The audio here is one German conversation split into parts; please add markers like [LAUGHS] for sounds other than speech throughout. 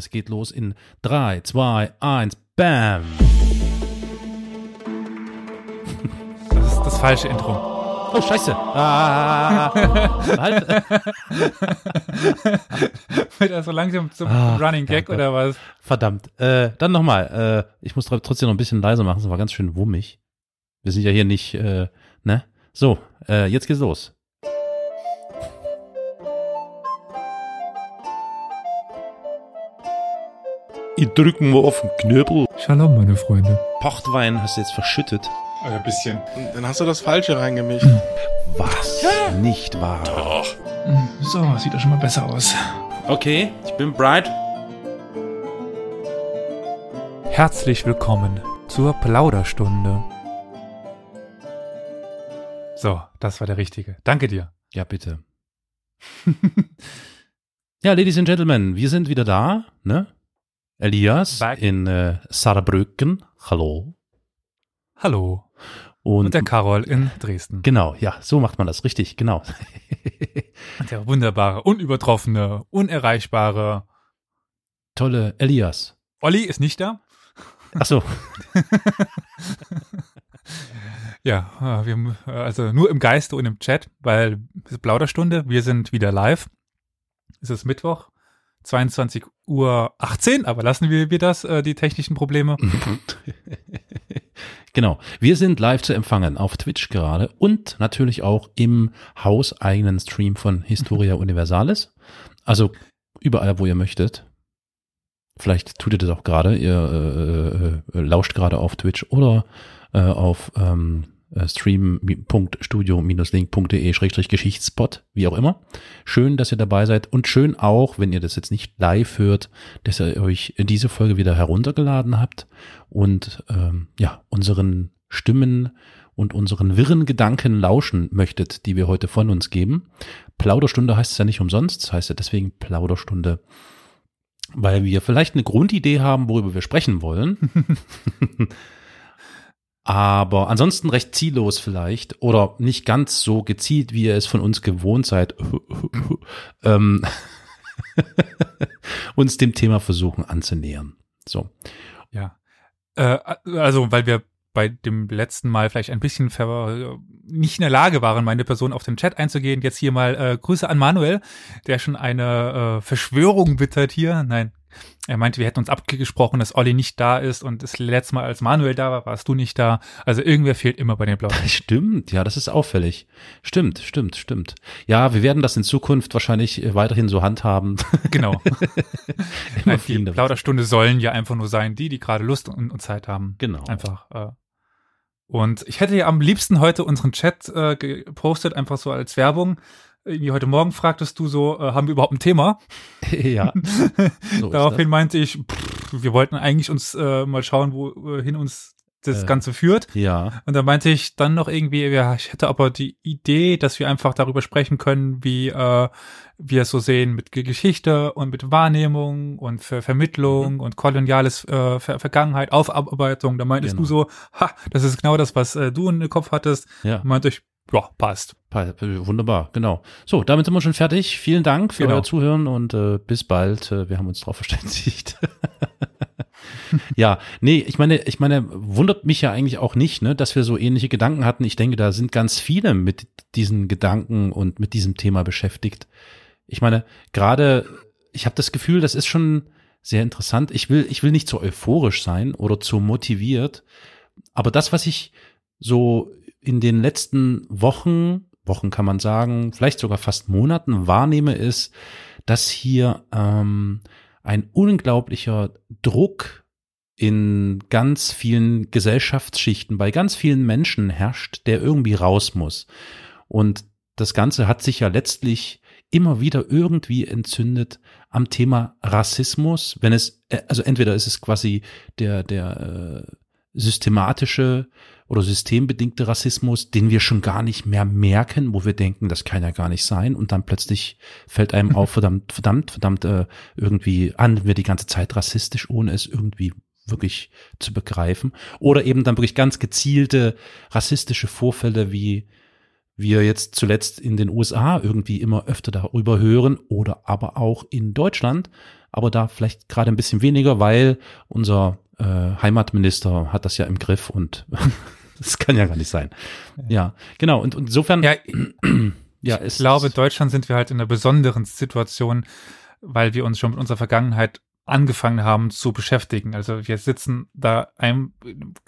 Es geht los in 3, 2, 1, Bam! Das ist das falsche Intro. Oh, scheiße. Ah, halt. [LAUGHS] Wird er so langsam zum Ach, Running Gag danke. oder was? Verdammt. Äh, dann nochmal. Äh, ich muss tr- trotzdem noch ein bisschen leiser machen. Es war ganz schön wummig. Wir sind ja hier nicht, äh, ne? So, äh, jetzt geht's los. Ich drück mal auf den Knöbel. Shalom, meine Freunde. Pochtwein hast du jetzt verschüttet. Ein bisschen. Dann hast du das Falsche reingemischt. Was? Nicht wahr. So, sieht doch schon mal besser aus. Okay, ich bin bright. Herzlich willkommen zur Plauderstunde. So, das war der richtige. Danke dir. Ja, bitte. [LAUGHS] ja, Ladies and Gentlemen, wir sind wieder da, ne? Elias Back. in äh, Saarbrücken. Hallo. Hallo. Und, Und der Karol in Dresden. genau, ja, so macht man das richtig, genau. [LAUGHS] Der wunderbare, unübertroffene, unerreichbare Tolle Elias. Olli ist nicht da. Ach so, [LAUGHS] Ja, äh, wir, äh, also nur im Geiste und im Chat, weil es ist Plauderstunde. Wir sind wieder live. Es ist Mittwoch, 22 Uhr 18, aber lassen wir, wir das, äh, die technischen Probleme. genau. Wir sind live zu empfangen auf Twitch gerade und natürlich auch im hauseigenen Stream von Historia Universalis. Also überall, wo ihr möchtet. Vielleicht tut ihr das auch gerade. Ihr äh, äh, lauscht gerade auf Twitch oder äh, auf ähm, äh, stream.studio-link.de-geschichtspot, wie auch immer. Schön, dass ihr dabei seid und schön auch, wenn ihr das jetzt nicht live hört, dass ihr euch diese Folge wieder heruntergeladen habt und ähm, ja, unseren Stimmen und unseren wirren Gedanken lauschen möchtet, die wir heute von uns geben. Plauderstunde heißt es ja nicht umsonst, heißt ja deswegen Plauderstunde, weil wir vielleicht eine Grundidee haben, worüber wir sprechen wollen. [LAUGHS] Aber ansonsten recht ziellos vielleicht oder nicht ganz so gezielt, wie ihr es von uns gewohnt seid, [LAUGHS] ähm, [LAUGHS] uns dem Thema versuchen anzunähern. So. Ja. Äh, also, weil wir bei dem letzten Mal vielleicht ein bisschen nicht in der Lage waren, meine Person auf den Chat einzugehen. Jetzt hier mal äh, Grüße an Manuel, der schon eine äh, Verschwörung wittert hier. Nein, er meinte, wir hätten uns abgesprochen, dass Olli nicht da ist und das letzte Mal, als Manuel da war, warst du nicht da. Also irgendwer fehlt immer bei den Blauen. [LAUGHS] Stimmt, ja, das ist auffällig. Stimmt, stimmt, stimmt. Ja, wir werden das in Zukunft wahrscheinlich äh, weiterhin so handhaben. [LAUGHS] Genau. [LAUGHS] Immer Nein, die Plauderstunde sollen ja einfach nur sein, die, die gerade Lust und, und Zeit haben. Genau. Einfach. Äh. Und ich hätte ja am liebsten heute unseren Chat äh, gepostet, einfach so als Werbung. Irgendwie heute Morgen fragtest du so, äh, haben wir überhaupt ein Thema? [LAUGHS] ja. [LAUGHS] So Daraufhin meinte ich, pff, wir wollten eigentlich uns äh, mal schauen, wohin uns das Äh. Ganze führt. Ja. Und da meinte ich dann noch irgendwie, ja, ich hätte aber die Idee, dass wir einfach darüber sprechen können, wie äh, wir es so sehen mit Ge- Geschichte und mit Wahrnehmung und Ver Vermittlung Mhm. und koloniales äh, Ver Vergangenheit, Aufarbeitung. Da meintest Genau. du so, ha, das ist genau das, was äh, du in den Kopf hattest. Ja. Meinte ich, ja, passt. Pa- Wunderbar, genau. So, damit sind wir schon fertig. Vielen Dank für Genau. euer Zuhören und äh, bis bald. Äh, wir haben uns drauf verständigt. [LAUGHS] ja, nee, ich meine, ich meine, wundert mich ja eigentlich auch nicht, ne, dass wir so ähnliche Gedanken hatten. Ich denke, da sind ganz viele mit diesen Gedanken und mit diesem Thema beschäftigt. Ich meine, gerade, ich habe das Gefühl, das ist schon sehr interessant. Ich will, ich will nicht zu euphorisch sein oder zu motiviert, aber das, was ich so in den letzten Wochen, Wochen kann man sagen, vielleicht sogar fast Monaten wahrnehme, ist, dass hier ähm, ein unglaublicher Druck in ganz vielen Gesellschaftsschichten, bei ganz vielen Menschen herrscht, der irgendwie raus muss. Und das Ganze hat sich ja letztlich immer wieder irgendwie entzündet am Thema Rassismus, wenn es, äh, also entweder ist es quasi der, der äh, systematische oder systembedingte Rassismus, den wir schon gar nicht mehr merken, wo wir denken, das kann ja gar nicht sein und dann plötzlich fällt einem auf, [LAUGHS] verdammt, verdammt, verdammt, äh, irgendwie an, wir die ganze Zeit rassistisch, ohne es irgendwie wirklich zu begreifen. Oder eben dann wirklich ganz gezielte rassistische Vorfälle, wie wir jetzt zuletzt in den USA irgendwie immer öfter darüber hören oder aber auch in Deutschland, aber da vielleicht gerade ein bisschen weniger, weil unser äh, Heimatminister hat das ja im Griff und [LAUGHS] das kann ja gar nicht sein. Ja, genau. Und, und insofern, Ja, [CLEARS THROAT] ja, ich glaube, in Deutschland sind wir halt in einer besonderen Situation, weil wir uns schon mit unserer Vergangenheit angefangen haben zu beschäftigen. Also wir sitzen da einem,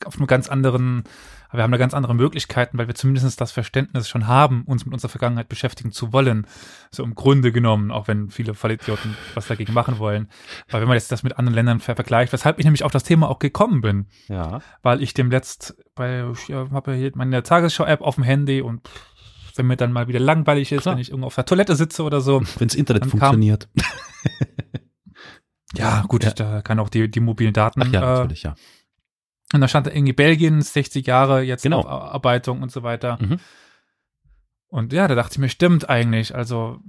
auf einem ganz anderen, wir haben da ganz andere Möglichkeiten, weil wir zumindest das Verständnis schon haben, uns mit unserer Vergangenheit beschäftigen zu wollen. So im Grunde genommen, auch wenn viele Vollidioten was dagegen machen wollen. Weil wenn man jetzt das mit anderen Ländern ver vergleicht, weshalb ich nämlich auf das Thema auch gekommen bin, ja, weil ich dem letzt bei, ich ja, habe ja hier meine Tagesschau-App auf dem Handy und wenn mir dann mal wieder langweilig ist, Klar. wenn ich irgendwo auf der Toilette sitze oder so, [LAUGHS] wenn's Internet funktioniert. [LAUGHS] Ja, gut, Ja. da kann auch die, die mobilen Daten. Ach ja, äh, natürlich, ja. Und da stand da irgendwie Belgien, 60 Jahre jetzt Genau. Aufarbeitung und so weiter. Mhm. Und ja, da dachte ich mir, stimmt eigentlich. Also,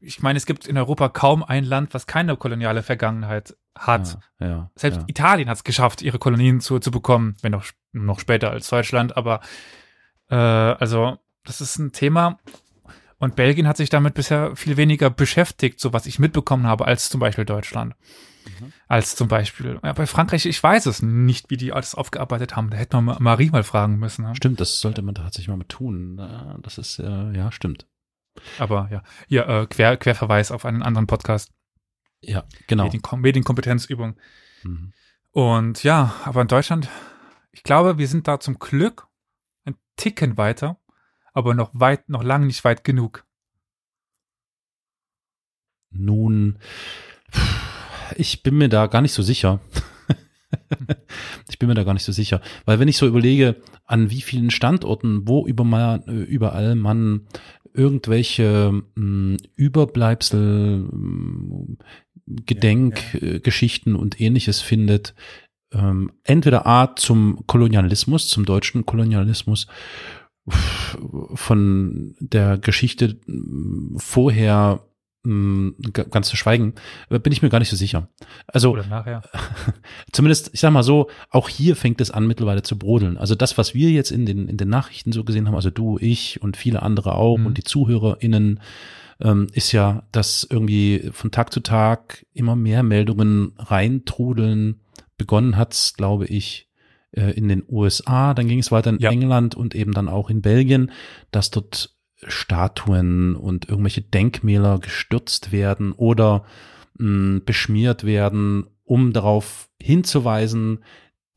ich meine, es gibt in Europa kaum ein Land, was keine koloniale Vergangenheit hat. Ja, ja, Selbst ja. Italien hat es geschafft, ihre Kolonien zu, zu bekommen, wenn auch noch später als Deutschland. Aber äh, also, das ist ein Thema. Und Belgien hat sich damit bisher viel weniger beschäftigt, so was ich mitbekommen habe, als zum Beispiel Deutschland. Mhm. Als zum Beispiel, ja, bei Frankreich, ich weiß es nicht, wie die alles aufgearbeitet haben. Da hätte man Ma- Marie mal fragen müssen. Ne? Stimmt, das sollte man tatsächlich mal mit tun. Ja, Das ist, äh, ja, stimmt. Aber ja, hier äh, Quer, Querverweis auf einen anderen Podcast, Ja, genau. Medienkom Medienkompetenzübung. Mhm. Und ja, aber in Deutschland, ich glaube, wir sind da zum Glück ein Ticken weiter, aber noch weit, noch lange nicht weit genug. Nun, ich bin mir da gar nicht so sicher. [LAUGHS] ich bin mir da gar nicht so sicher. Weil wenn ich so überlege, an wie vielen Standorten, wo überall man irgendwelche mh, Überbleibsel, mh, Gedenkgeschichten und ähnliches findet, ähm, entweder A zum Kolonialismus, zum deutschen Kolonialismus, von der Geschichte mh, vorher ganz zu schweigen, äh, bin ich mir gar nicht so sicher. Also Oder nachher. [LAUGHS] zumindest, ich sag mal so, auch hier fängt es an mittlerweile zu brodeln. Also das, was wir jetzt in den, in den Nachrichten so gesehen haben, also du, ich und viele andere auch Mhm. und die ZuhörerInnen, ähm, ist ja, dass irgendwie von Tag zu Tag immer mehr Meldungen reintrudeln. Begonnen hat's, glaube ich, äh, in den USA, dann ging es weiter in Ja. England und eben dann auch in Belgien, dass dort Statuen und irgendwelche Denkmäler gestürzt werden oder mh, beschmiert werden, um darauf hinzuweisen,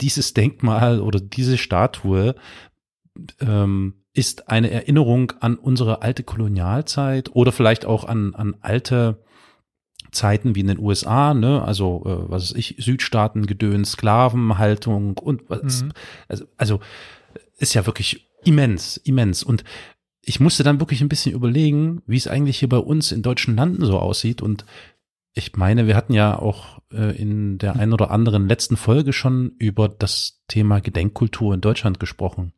dieses Denkmal oder diese Statue ähm, ist eine Erinnerung an unsere alte Kolonialzeit oder vielleicht auch an, an alte Zeiten wie in den USA, ne, also äh, was weiß ich, Südstaaten, Gedöns, Sklavenhaltung und was, Mhm. also, also ist ja wirklich immens, immens. Und ich musste dann wirklich ein bisschen überlegen, wie es eigentlich hier bei uns in deutschen Landen so aussieht. Und ich meine, wir hatten ja auch äh, in der einen oder anderen letzten Folge schon über das Thema Gedenkkultur in Deutschland gesprochen.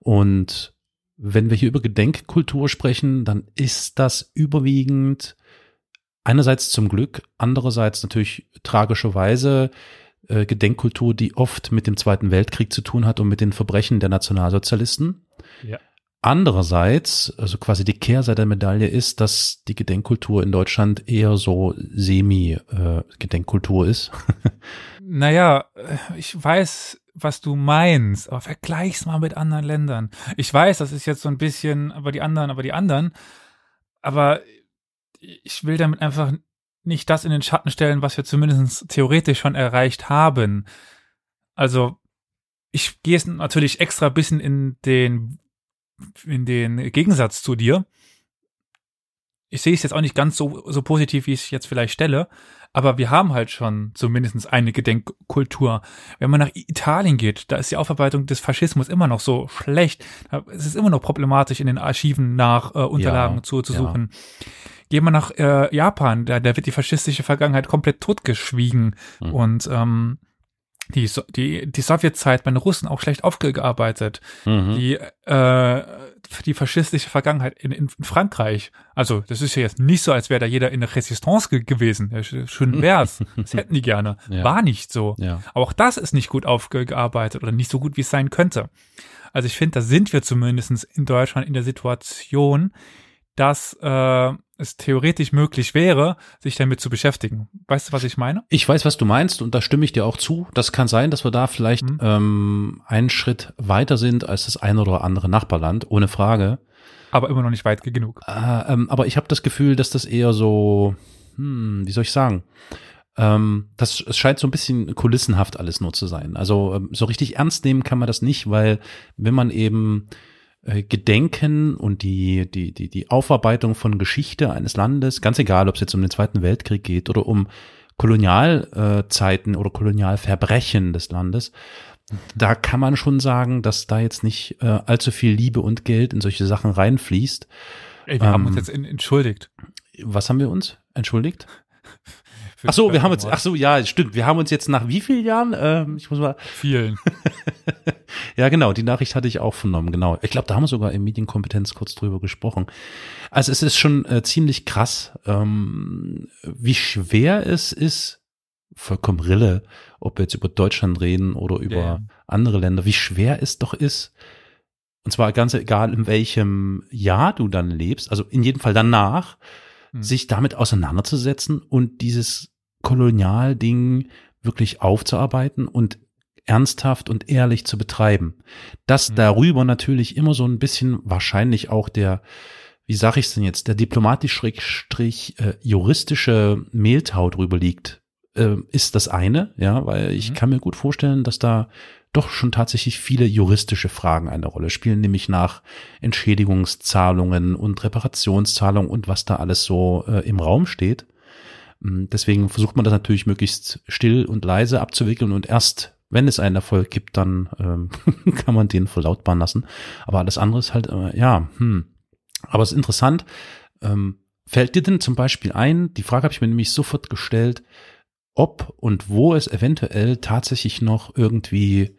Und wenn wir hier über Gedenkkultur sprechen, dann ist das überwiegend einerseits zum Glück, andererseits natürlich tragischerweise äh, Gedenkkultur, die oft mit dem Zweiten Weltkrieg zu tun hat und mit den Verbrechen der Nationalsozialisten. Ja. Andererseits, also quasi die Kehrseite der Medaille ist, dass die Gedenkkultur in Deutschland eher so semi-Gedenkkultur ist. [LAUGHS] Naja, ich weiß, was du meinst, aber vergleich's mal mit anderen Ländern. Ich weiß, das ist jetzt so ein bisschen, aber die anderen, aber die anderen. Aber ich will damit einfach nicht das in den Schatten stellen, was wir zumindest theoretisch schon erreicht haben. Also, ich gehe jetzt natürlich extra bisschen in den, in den Gegensatz zu dir. Ich sehe es jetzt auch nicht ganz so, so positiv, wie ich es jetzt vielleicht stelle. Aber wir haben halt schon zumindest eine Gedenkkultur. Wenn man nach Italien geht, da ist die Aufarbeitung des Faschismus immer noch so schlecht. Es ist immer noch problematisch, in den Archiven nach äh, Unterlagen Ja, zu, zu ja. suchen. Gehen wir nach äh, Japan, da, da wird die faschistische Vergangenheit komplett totgeschwiegen. Mhm. Und ähm, die, die, die Sowjetzeit bei den Russen auch schlecht aufgearbeitet Mhm. die, äh, die faschistische Vergangenheit in, in Frankreich. Also, das ist ja jetzt nicht so, als wäre da jeder in der Resistance ge gewesen. Schön wär's. [LAUGHS] Das hätten die gerne. Ja. War nicht so. Ja. Aber auch das ist nicht gut aufgearbeitet oder nicht so gut, wie es sein könnte. Also ich finde, da sind wir zumindest in Deutschland in der Situation, dass äh, es theoretisch möglich wäre, sich damit zu beschäftigen. Weißt du, was ich meine? Ich weiß, was du meinst und da stimme ich dir auch zu. Das kann sein, dass wir da vielleicht Mhm. ähm, einen Schritt weiter sind als das eine oder andere Nachbarland, ohne Frage. Aber immer noch nicht weit genug. Äh, ähm, aber ich habe das Gefühl, dass das eher so, hm, wie soll ich sagen? Ähm, das es scheint so ein bisschen kulissenhaft alles nur zu sein. Also ähm, so richtig ernst nehmen kann man das nicht, weil wenn man eben Gedenken und die, die, die, die Aufarbeitung von Geschichte eines Landes, ganz egal, ob es jetzt um den Zweiten Weltkrieg geht oder um Kolonialzeiten oder Kolonialverbrechen des Landes, da kann man schon sagen, dass da jetzt nicht äh, allzu viel Liebe und Geld in solche Sachen reinfließt. Ey, wir haben Ähm, uns jetzt in, entschuldigt. Was haben wir uns? Entschuldigt? Ach so, wir haben uns, ach so, ja, stimmt. Wir haben uns jetzt nach wie vielen Jahren, ähm, ich muss mal, Vielen. [LAUGHS] ja genau, die Nachricht hatte ich auch vernommen, genau. Ich glaube, da haben wir sogar im Medienkompetenz kurz drüber gesprochen. Also es ist schon äh, ziemlich krass, ähm, wie schwer es ist, vollkommen Rille, ob wir jetzt über Deutschland reden oder über ja. andere Länder, wie schwer es doch ist. Und zwar ganz egal, in welchem Jahr du dann lebst, also in jedem Fall danach, Hm. sich damit auseinanderzusetzen und dieses Kolonialding wirklich aufzuarbeiten und ernsthaft und ehrlich zu betreiben. Dass Mhm. darüber natürlich immer so ein bisschen wahrscheinlich auch der, wie sag ich es denn jetzt, der diplomatisch-juristische äh, juristische Mehltau drüber liegt, äh, ist das eine, ja, weil ich Mhm. kann mir gut vorstellen, dass da doch schon tatsächlich viele juristische Fragen eine Rolle spielen, nämlich nach Entschädigungszahlungen und Reparationszahlungen und was da alles so äh, im Raum steht. Mm, Deswegen versucht man das natürlich möglichst still und leise abzuwickeln und erst wenn es einen Erfolg gibt, dann ähm, [LAUGHS] kann man den verlautbaren lassen. Aber alles andere ist halt, äh, ja, hm. Aber es ist interessant. Ähm, fällt dir denn zum Beispiel ein, die Frage habe ich mir nämlich sofort gestellt, ob und wo es eventuell tatsächlich noch irgendwie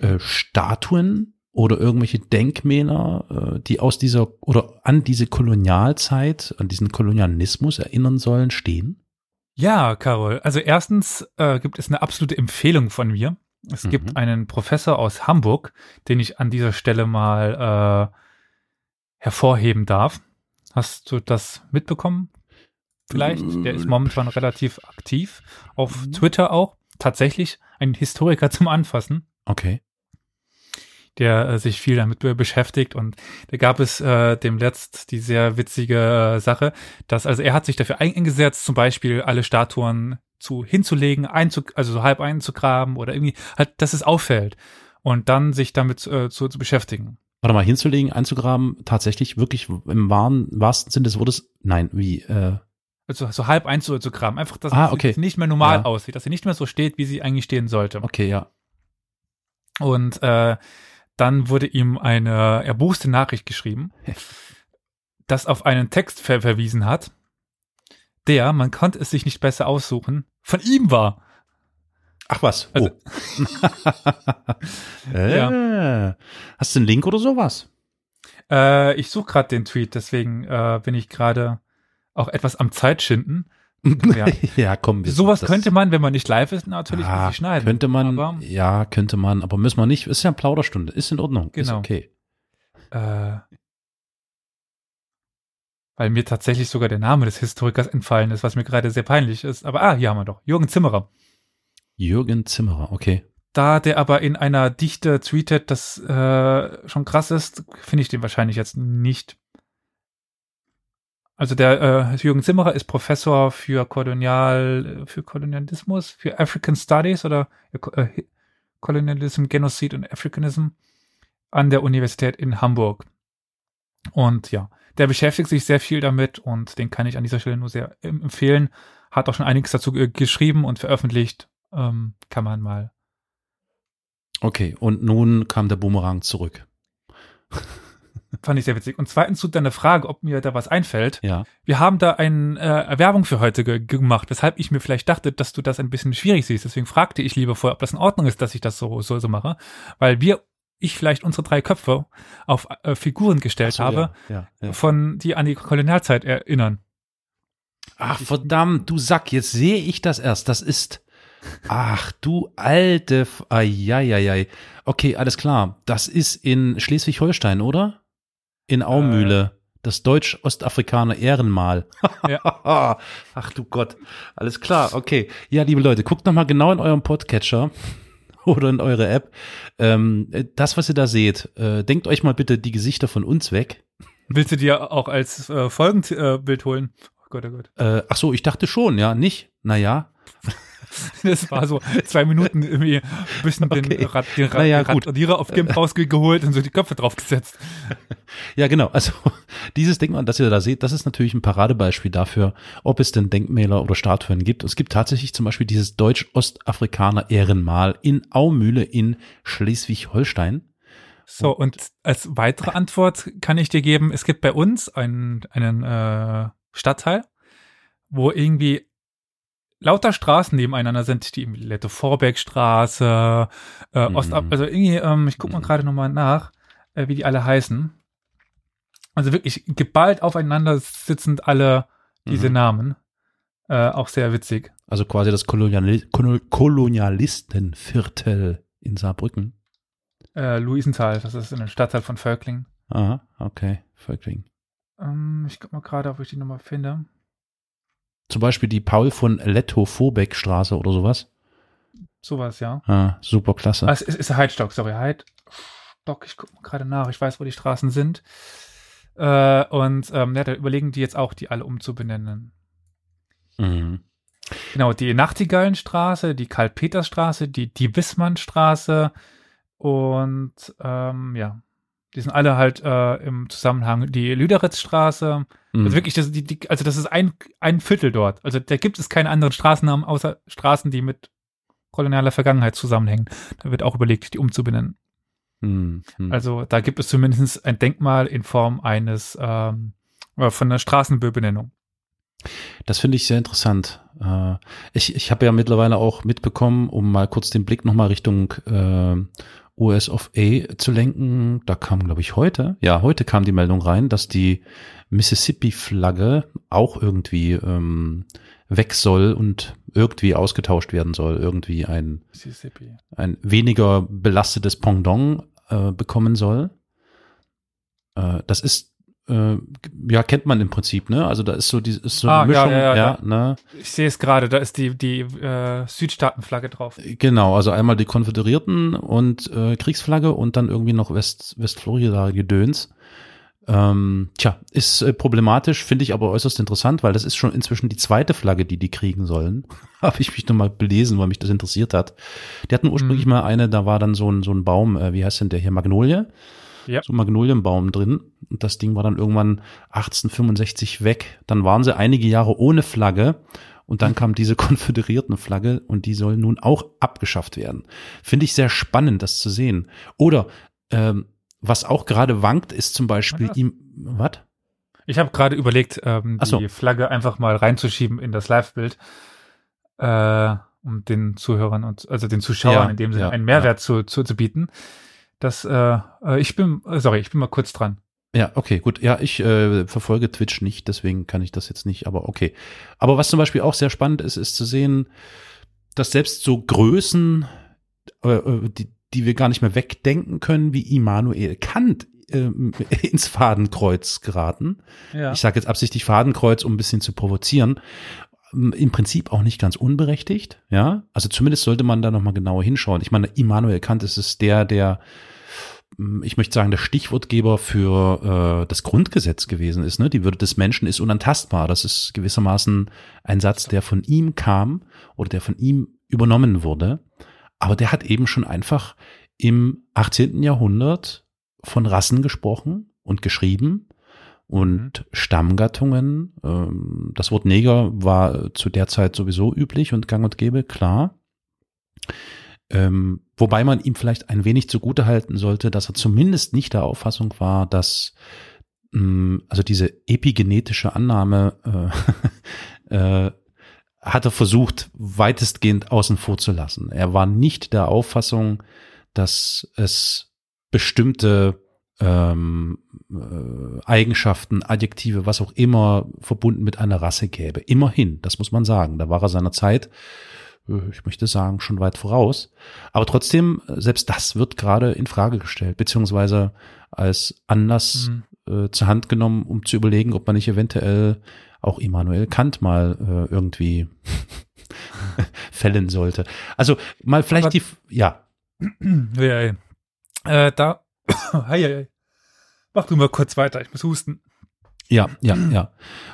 äh, Statuen oder irgendwelche Denkmäler, äh, die aus dieser oder an diese Kolonialzeit, an diesen Kolonialismus erinnern sollen, stehen? Ja, Carol. Also erstens äh, gibt es eine absolute Empfehlung von mir. Es Mhm. gibt einen Professor aus Hamburg, den ich an dieser Stelle mal äh, hervorheben darf. Hast du das mitbekommen? Vielleicht? Der ist momentan relativ aktiv. Auf Mhm. Twitter auch. Tatsächlich ein Historiker [LAUGHS] zum Anfassen, Okay. Der äh, sich viel damit be- beschäftigt. Und da gab es äh, dem letzt die sehr witzige äh, Sache, dass also er hat sich dafür eingesetzt, zum Beispiel alle Statuen zu hinzulegen, einzu, also so halb einzugraben oder irgendwie halt, dass es auffällt und dann sich damit äh, zu, zu beschäftigen. Warte mal, hinzulegen, einzugraben, tatsächlich wirklich im wahren, wahrsten Sinn des Wortes, nein, wie, äh, Also so halb einzugraben, einfach, dass Ah, es okay. nicht mehr normal Ja. aussieht, dass sie nicht mehr so steht, wie sie eigentlich stehen sollte. okay, ja. Und äh, dann wurde ihm eine erboste Nachricht geschrieben, [LAUGHS] das auf einen Text ver verwiesen hat, der, man konnte es sich nicht besser aussuchen, von ihm war. Ach was. Also- oh. [LAUGHS] äh, Hast du einen Link oder sowas? Äh, ich suche gerade den Tweet, deswegen äh, bin ich gerade auch etwas am Zeitschinden. Ja. [LAUGHS] ja, komm. wir- Sowas könnte man, wenn man nicht live ist, natürlich Ah, nicht schneiden. Könnte man, Aber, ja, könnte man, aber müssen wir nicht. Ist ja Plauderstunde, ist in Ordnung. Ist Genau. okay. äh, weil mir tatsächlich sogar der Name des Historikers entfallen ist, was mir gerade sehr peinlich ist. Aber ah, hier haben wir doch. Jürgen Zimmerer. Jürgen Zimmerer, okay. Da der aber in einer Dichte tweetet, das äh, schon krass ist, finde ich den wahrscheinlich jetzt nicht. Also der äh, Jürgen Zimmerer ist Professor für Kolonial, für Kolonialismus, für African Studies oder äh, Colonialism, Genocide und Africanism an der Universität in Hamburg. Und ja, der beschäftigt sich sehr viel damit und den kann ich an dieser Stelle nur sehr em- empfehlen. Hat auch schon einiges dazu ge- geschrieben und veröffentlicht. Ähm, kann man mal Okay, und nun kam der Boomerang zurück. Fand ich sehr witzig. Und zweitens zu deiner Frage, ob mir da was einfällt. Ja. Wir haben da eine äh, Werbung für heute ge gemacht, weshalb ich mir vielleicht dachte, dass du das ein bisschen schwierig siehst. Deswegen fragte ich lieber vorher, ob das in Ordnung ist, dass ich das so, so, so mache. Weil wir, ich vielleicht unsere drei Köpfe auf äh, Figuren gestellt so, habe, Ja, ja, ja. von die an die Kolonialzeit erinnern. Ach, verdammt, du Sack, jetzt sehe ich das erst. Das ist. Ach, du alte. F Eieiei. Okay, alles klar. Das ist in Schleswig-Holstein, oder? In Aumühle. Das Deutsch-Ostafrikaner Ehrenmal. [LAUGHS] Ja. [LAUGHS] Ach du Gott. Alles klar, okay. Ja, liebe Leute, guckt nochmal genau in eurem Podcatcher [LAUGHS] oder in eure App. Ähm, das, was ihr da seht, äh, denkt euch mal bitte die Gesichter von uns weg. Willst du dir auch als äh, Folgenbild holen? Oh Gott, oh Gott. Äh, ach so, ich dachte schon, ja, nicht. Naja, [LAUGHS] Das war so zwei Minuten irgendwie ein bisschen den, Okay. Rad, den, Rad, Naja, den. Radierer auf GIMP rausgeholt und so die Köpfe draufgesetzt. Ja, genau. Also [LAUGHS] dieses Denkmal, das ihr da seht, das ist natürlich ein Paradebeispiel dafür, ob es denn Denkmäler oder Statuen gibt. Es gibt tatsächlich zum Beispiel dieses Deutsch-Ostafrikaner Ehrenmal in Aumühle in Schleswig-Holstein. So, und als weitere Antwort kann ich dir geben, es gibt bei uns einen, einen äh, Stadtteil, wo irgendwie lauter Straßen nebeneinander sind, die Lette Vorbeckstraße, äh, Mhm. Ostab, also irgendwie, ähm, ich guck mal Mhm. gerade nochmal nach, äh, wie die alle heißen. Also wirklich geballt aufeinander sitzend alle diese Mhm. Namen. Äh, auch sehr witzig. Also quasi das Koloniali Kolo- Kolonialistenviertel in Saarbrücken. Äh, Luisenthal, das ist in einem Stadtteil von Völkling. Aha, okay, Völkling. Ähm, ich guck mal gerade, ob ich die Nummer finde. Zum Beispiel die Paul von Letto-Vorbeck-Straße oder sowas. Sowas, ja. Ah, super klasse. Ah, es ist, ist Heidstock, sorry. Heidstock, ich gucke mal gerade nach, ich weiß, wo die Straßen sind. Äh, und ähm, ja, da überlegen die jetzt auch, die alle umzubenennen. Mhm. Genau, die Nachtigallenstraße, die Karl-Peters-Straße, die, die Wissmannstraße und ähm, ja, die sind alle halt äh, im Zusammenhang. Die Lüderitzstraße, Mhm. also wirklich, das, die, die, also das ist ein, ein Viertel dort. Also da gibt es keine anderen Straßennamen außer Straßen, die mit kolonialer Vergangenheit zusammenhängen. Da wird auch überlegt, die umzubenennen. Mhm. Mhm. Also da gibt es zumindest ein Denkmal in Form eines ähm, oder von einer Straßenbenennung. Das finde ich sehr interessant. Äh, ich ich habe ja mittlerweile auch mitbekommen, um mal kurz den Blick nochmal Richtung äh, US of A zu lenken. Da kam, glaube ich, heute, ja, heute kam die Meldung rein, dass die Mississippi-Flagge auch irgendwie ähm, weg soll und irgendwie ausgetauscht werden soll. Irgendwie ein, ein weniger belastetes Pendant äh, bekommen soll. Äh, das ist äh, ja, kennt man im Prinzip, ne? Also da ist so die ist so Ah, eine ja, Mischung, ja, ja, ja. ne? Ich sehe es gerade, da ist die, die äh, Südstaatenflagge drauf. Genau, also einmal die Konföderierten und äh, Kriegsflagge und dann irgendwie noch West Westflorida Gedöns. Ähm, tja, ist äh, problematisch, finde ich aber äußerst interessant, weil das ist schon inzwischen die zweite Flagge, die die kriegen sollen. [LAUGHS] Habe ich mich nochmal belesen, weil mich das interessiert hat. Die hatten ursprünglich Mhm. mal eine, da war dann so ein, so ein Baum, äh, wie heißt denn der hier, Magnolie? Ja. So ein Magnolienbaum drin. Und das Ding war dann irgendwann 1865 weg. Dann waren sie einige Jahre ohne Flagge. Und dann kam diese [LAUGHS] konföderierten Flagge und die soll nun auch abgeschafft werden. Finde ich sehr spannend, das zu sehen. Oder ähm, was auch gerade wankt, ist zum Beispiel Ja. ihm. Was? Ich habe gerade überlegt, ähm, Ach so. die Flagge einfach mal reinzuschieben in das Live-Bild, äh, um den Zuhörern und also den Zuschauern Ja, in dem Sinne ja, einen Mehrwert zu, zu, zu bieten. Das, äh, äh, ich bin, äh, sorry, ich bin mal kurz dran. Ja, okay, gut. Ja, ich äh, verfolge Twitch nicht, deswegen kann ich das jetzt nicht, aber okay. Aber was zum Beispiel auch sehr spannend ist, ist zu sehen, dass selbst so Größen, äh, äh, die, die wir gar nicht mehr wegdenken können, wie Immanuel Kant, ähm, [LAUGHS] ins Fadenkreuz geraten. Ja. Ich sage jetzt absichtlich Fadenkreuz, um ein bisschen zu provozieren. Im Prinzip auch nicht ganz unberechtigt, ja. Also zumindest sollte man da nochmal genauer hinschauen. Ich meine, Immanuel Kant ist es der, der, ich möchte sagen, der Stichwortgeber für äh, das Grundgesetz gewesen ist. Ne? Die Würde des Menschen ist unantastbar. Das ist gewissermaßen ein Satz, der von ihm kam oder der von ihm übernommen wurde. Aber der hat eben schon einfach im 18. Jahrhundert von Rassen gesprochen und geschrieben und Stammgattungen. Ähm, das Wort Neger war zu der Zeit sowieso üblich und gang und gäbe, klar. Ähm, wobei man ihm vielleicht ein wenig zugute halten sollte, dass er zumindest nicht der Auffassung war, dass mh, also diese epigenetische Annahme äh, [LAUGHS] äh, hat er versucht, weitestgehend außen vor zu lassen. Er war nicht der Auffassung, dass es bestimmte ähm, äh, Eigenschaften, Adjektive, was auch immer verbunden mit einer Rasse gäbe. Immerhin, das muss man sagen. Da war er seiner Zeit, äh, ich möchte sagen, schon weit voraus. Aber trotzdem, äh, selbst das wird gerade in Frage gestellt, beziehungsweise als Anlass Mhm. äh, zur Hand genommen, um zu überlegen, ob man nicht eventuell auch Immanuel Kant mal äh, irgendwie [LAUGHS] fällen sollte. Also mal vielleicht Aber- die, ja, ja, ja. Äh, da, [COUGHS] hei, hei, mach du mal kurz weiter, ich muss husten. Ja, ja, ja.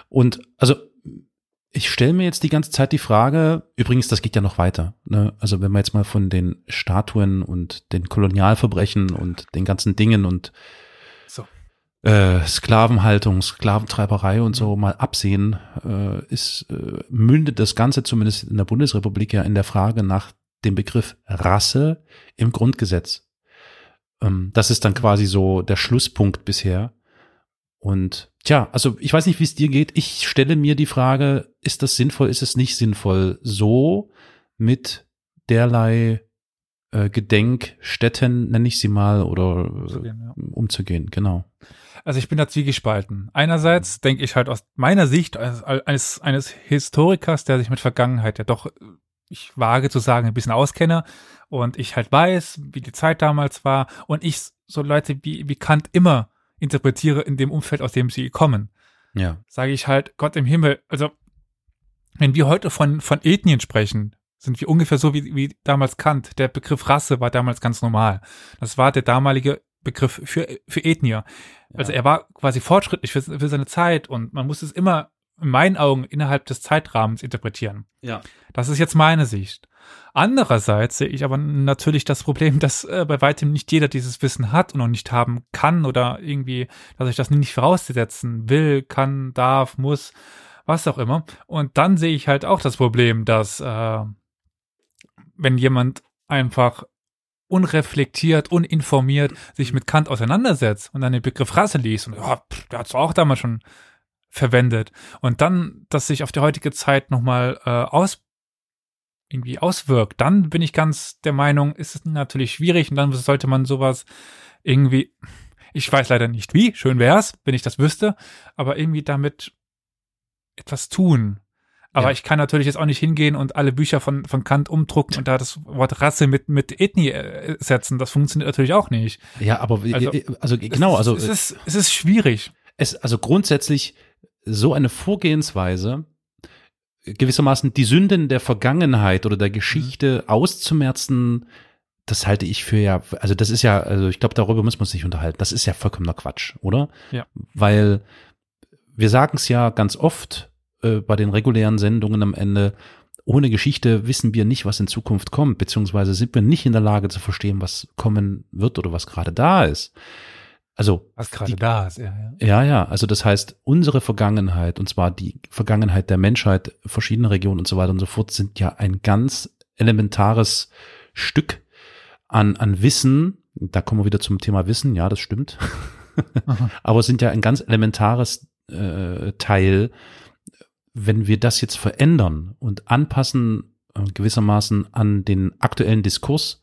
Und also ich stelle mir jetzt die ganze Zeit die Frage, übrigens, das geht ja noch weiter. Ne? Also wenn wir jetzt mal von den Statuen und den Kolonialverbrechen und den ganzen Dingen und So. äh, Sklavenhaltung, Sklaventreiberei und so mal absehen, äh, ist äh, mündet das Ganze zumindest in der Bundesrepublik ja in der Frage nach dem Begriff Rasse im Grundgesetz. Ähm, das ist dann quasi so der Schlusspunkt bisher. Und tja, also ich weiß nicht, wie es dir geht. Ich stelle mir die Frage, ist das sinnvoll, ist es nicht sinnvoll, so mit derlei äh, Gedenkstätten, nenne ich sie mal, oder Umzugehen, ja. äh, umzugehen, genau. Also ich bin da zwiegespalten. Einerseits denke ich halt aus meiner Sicht als, eines, eines Historikers, der sich mit Vergangenheit ja doch, ich wage zu sagen, ein bisschen auskenne und ich halt weiß, wie die Zeit damals war und ich so Leute wie, wie Kant immer interpretiere in dem Umfeld, aus dem sie kommen. Ja. Sage ich halt, Gott im Himmel, also wenn wir heute von, von Ethnien sprechen, sind wir ungefähr so wie, wie damals Kant. Der Begriff Rasse war damals ganz normal. Das war der damalige Begriff für, für Ethnie. Also er war quasi fortschrittlich für, für seine Zeit und man muss es immer in meinen Augen innerhalb des Zeitrahmens interpretieren. Ja. Das ist jetzt meine Sicht. Andererseits sehe ich aber natürlich das Problem, [LAUGHS] dass äh, bei weitem nicht jeder dieses Wissen hat und auch nicht haben kann oder irgendwie, dass ich das nicht voraussetzen will, kann, darf, muss, was auch immer. Und dann sehe ich halt auch das Problem, dass äh, wenn jemand einfach unreflektiert, uninformiert sich mit Kant auseinandersetzt und dann den Begriff Rasse liest und ja, pff, der hat es auch damals schon verwendet und dann das sich auf die heutige Zeit nochmal äh, aus irgendwie auswirkt, dann bin ich ganz der Meinung, ist es natürlich schwierig und dann sollte man sowas irgendwie, ich weiß leider nicht wie, schön wär's, wenn ich das wüsste, aber irgendwie damit etwas tun. Aber Ja. ich kann natürlich jetzt auch nicht hingehen und alle Bücher von, von Kant umdrucken und da das Wort Rasse mit, mit Ethnie äh, setzen. Das funktioniert natürlich auch nicht. Ja, aber Also, also, genau, es, also ist, es, ist, es ist schwierig. es, also grundsätzlich so eine Vorgehensweise, gewissermaßen die Sünden der Vergangenheit oder der Geschichte Mhm. auszumerzen, das halte ich für ja, also das ist ja, also ich glaube, darüber muss man sich unterhalten. Das ist ja vollkommener Quatsch, oder? Ja. Weil wir sagen es ja ganz oft äh, bei den regulären Sendungen am Ende, ohne Geschichte wissen wir nicht, was in Zukunft kommt, beziehungsweise sind wir nicht in der Lage zu verstehen, was kommen wird oder was gerade da ist. Also Was gerade da ist, ja, ja. ja, ja, also das heißt, unsere Vergangenheit, und zwar die Vergangenheit der Menschheit, verschiedene Regionen und so weiter und so fort, sind ja ein ganz elementares Stück an, an Wissen. Da kommen wir wieder zum Thema Wissen, ja, das stimmt. [LAUGHS] Aber sind ja ein ganz elementares äh, Teil, wenn wir das jetzt verändern und anpassen äh, gewissermaßen an den aktuellen Diskurs,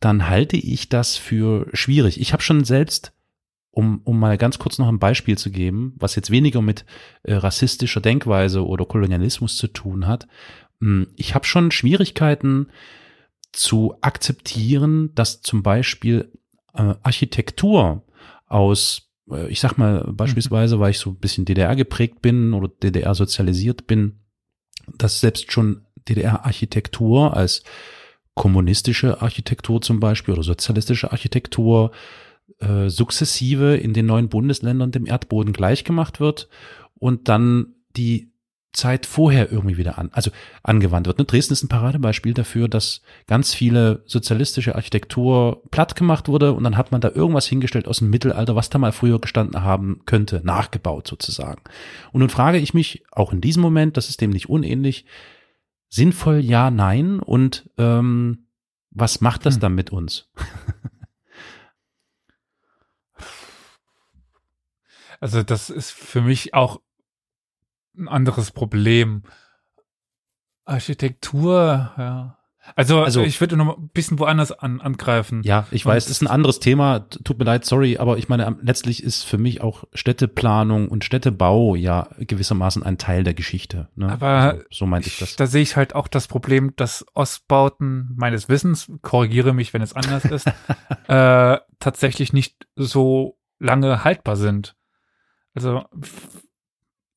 dann halte ich das für schwierig. Ich habe schon selbst, um, um mal ganz kurz noch ein Beispiel zu geben, was jetzt weniger mit äh, rassistischer Denkweise oder Kolonialismus zu tun hat, mh, ich habe schon Schwierigkeiten zu akzeptieren, dass zum Beispiel äh, Architektur aus, äh, ich sag mal beispielsweise, weil ich so ein bisschen DDR geprägt bin oder DDR sozialisiert bin, dass selbst schon DDR-Architektur als kommunistische Architektur zum Beispiel oder sozialistische Architektur äh, sukzessive in den neuen Bundesländern dem Erdboden gleichgemacht wird und dann die Zeit vorher irgendwie wieder an, also angewandt wird. Ne? Dresden ist ein Paradebeispiel dafür, dass ganz viele sozialistische Architektur platt gemacht wurde und dann hat man da irgendwas hingestellt aus dem Mittelalter, was da mal früher gestanden haben könnte, nachgebaut sozusagen. Und nun frage ich mich, auch in diesem Moment, das ist dem nicht unähnlich, sinnvoll ja, nein und ähm, was macht das Hm. dann mit uns? [LAUGHS] Also das ist für mich auch ein anderes Problem. Architektur, ja. Also, Also- ich würde noch ein bisschen woanders an, angreifen. Ja, ich weiß, es ist ein anderes Thema. Tut mir leid, sorry, aber ich meine, letztlich ist für mich auch Städteplanung und Städtebau ja gewissermaßen ein Teil der Geschichte. Ne? Aber also, so meinte ich das. Da sehe ich halt auch das Problem, dass Ostbauten meines Wissens, korrigiere mich, wenn es anders ist, [LAUGHS] äh, tatsächlich nicht so lange haltbar sind. Also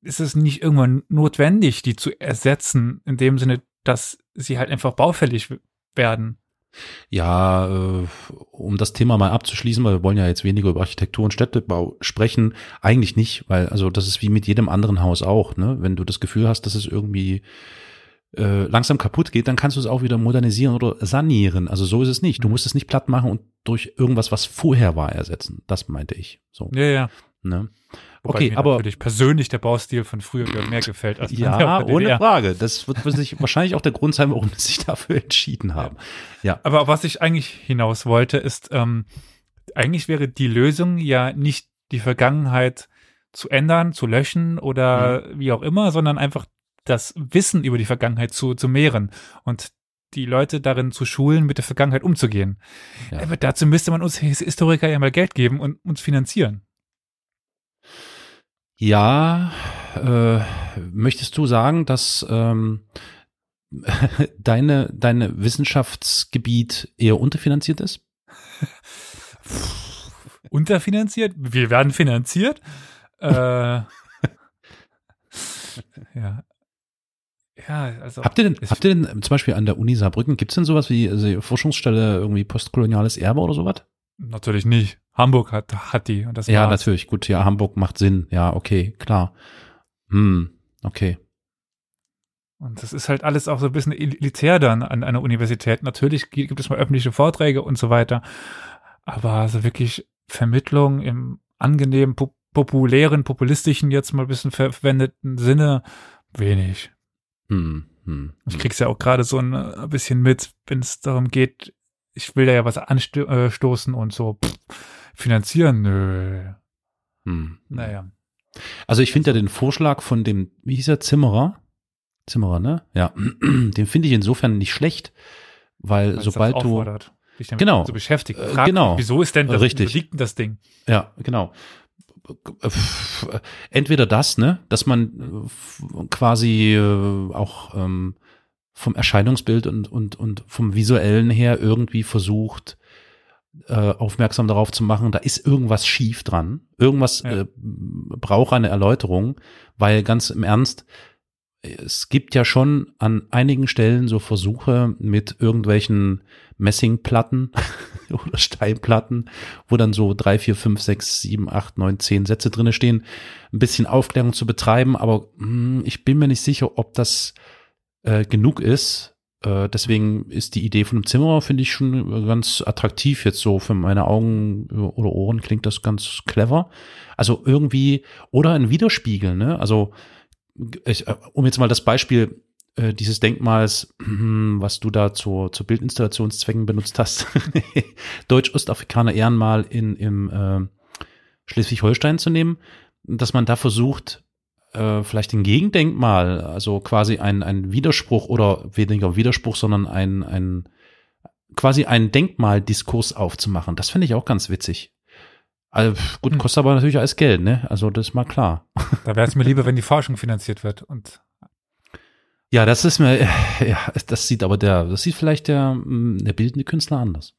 ist es nicht irgendwann notwendig, die zu ersetzen, in dem Sinne, dass sie halt einfach baufällig werden? Ja, äh, um das Thema mal abzuschließen, weil wir wollen ja jetzt weniger über Architektur und Städtebau sprechen, eigentlich nicht, weil also das ist wie mit jedem anderen Haus auch, ne? Wenn du das Gefühl hast, dass es irgendwie äh, langsam kaputt geht, dann kannst du es auch wieder modernisieren oder sanieren. Also so ist es nicht. Du mhm. musst es nicht platt machen und durch irgendwas, was vorher war, ersetzen. Das meinte ich. So. Ja, ja. Ne? Wobei okay, mir aber natürlich persönlich der Baustil von früher mehr gefällt als ja, ohne Frage. Das [LAUGHS] wird sich wahrscheinlich auch der Grund sein, warum sie sich dafür entschieden haben. Ja. Aber was ich eigentlich hinaus wollte, ist, ähm, eigentlich wäre die Lösung ja nicht die Vergangenheit zu ändern, zu löschen oder mhm. wie auch immer, sondern einfach das Wissen über die Vergangenheit zu, zu mehren und die Leute darin zu schulen, mit der Vergangenheit umzugehen. Ja. Aber dazu müsste man uns Historiker ja mal Geld geben und uns finanzieren. Ja, äh, möchtest du sagen, dass ähm, [LAUGHS] deine, deine Wissenschaftsgebiet eher unterfinanziert ist? [LAUGHS] unterfinanziert? Wir werden finanziert. äh, [LAUGHS] ja. Ja, also. Habt ihr denn, habt ihr denn zum Beispiel an der Uni Saarbrücken, gibt es denn sowas wie also Forschungsstelle irgendwie postkoloniales Erbe oder sowas? Natürlich nicht. Hamburg hat, hat die. Und das ja, war's. natürlich. Gut, ja, Hamburg macht Sinn. Ja, okay, klar. Hm, okay. Und das ist halt alles auch so ein bisschen elitär dann an einer Universität. Natürlich gibt es mal öffentliche Vorträge und so weiter. Aber so wirklich Vermittlung im angenehmen, populären, populistischen, jetzt mal ein bisschen verwendeten Sinne wenig. Hm, hm, ich hm. krieg's ja auch gerade so ein, ein bisschen mit, wenn es darum geht, ich will da ja was anstoßen und so pff, finanzieren, nö. Hm. Naja. Also ich finde ja den Vorschlag von dem, wie hieß er, Zimmerer? Zimmerer, ne? Ja. [CLEARS THROAT] Den finde ich insofern nicht schlecht, weil, weil sobald du dich damit genau, so beschäftigt. Frag, genau. Wieso ist denn das, Richtig. liegt denn das Ding? Ja, genau. Entweder das, ne, dass man quasi äh, auch ähm, vom Erscheinungsbild und, und, und vom visuellen her irgendwie versucht, äh, aufmerksam darauf zu machen, da ist irgendwas schief dran. Irgendwas ja. äh, braucht eine Erläuterung, weil ganz im Ernst, es gibt ja schon an einigen Stellen so Versuche mit irgendwelchen Messingplatten [LAUGHS] oder Steinplatten, wo dann so drei, vier, fünf, sechs, sieben, acht, neun, zehn Sätze drinne stehen, ein bisschen Aufklärung zu betreiben, aber mh, hm, ich bin mir nicht sicher, ob das äh, genug ist. Äh, deswegen ist die Idee von einem Zimmer, finde ich schon ganz attraktiv jetzt so für meine Augen oder Ohren klingt das ganz clever. Also irgendwie, oder ein Widerspiegel, ne? Also, ich, äh, um jetzt mal das Beispiel äh, dieses Denkmals, [CLEARS THROAT] was du da zur, zur Bildinstallationszwecken benutzt hast, [LAUGHS] Deutsch-Ostafrikaner Ehrenmal in, im äh, Schleswig-Holstein zu nehmen, dass man da versucht, äh, vielleicht ein Gegendenkmal, also quasi ein, ein Widerspruch oder weniger Widerspruch, sondern ein, ein quasi einen Denkmaldiskurs aufzumachen. Das finde ich auch ganz witzig. Also gut, hm. kostet aber natürlich alles Geld, ne? Also das ist mal klar. [LAUGHS] Da wäre es mir lieber, wenn die Forschung finanziert wird und ja, das ist mir, ja, das sieht aber der, das sieht vielleicht der, hm, der bildende Künstler anders.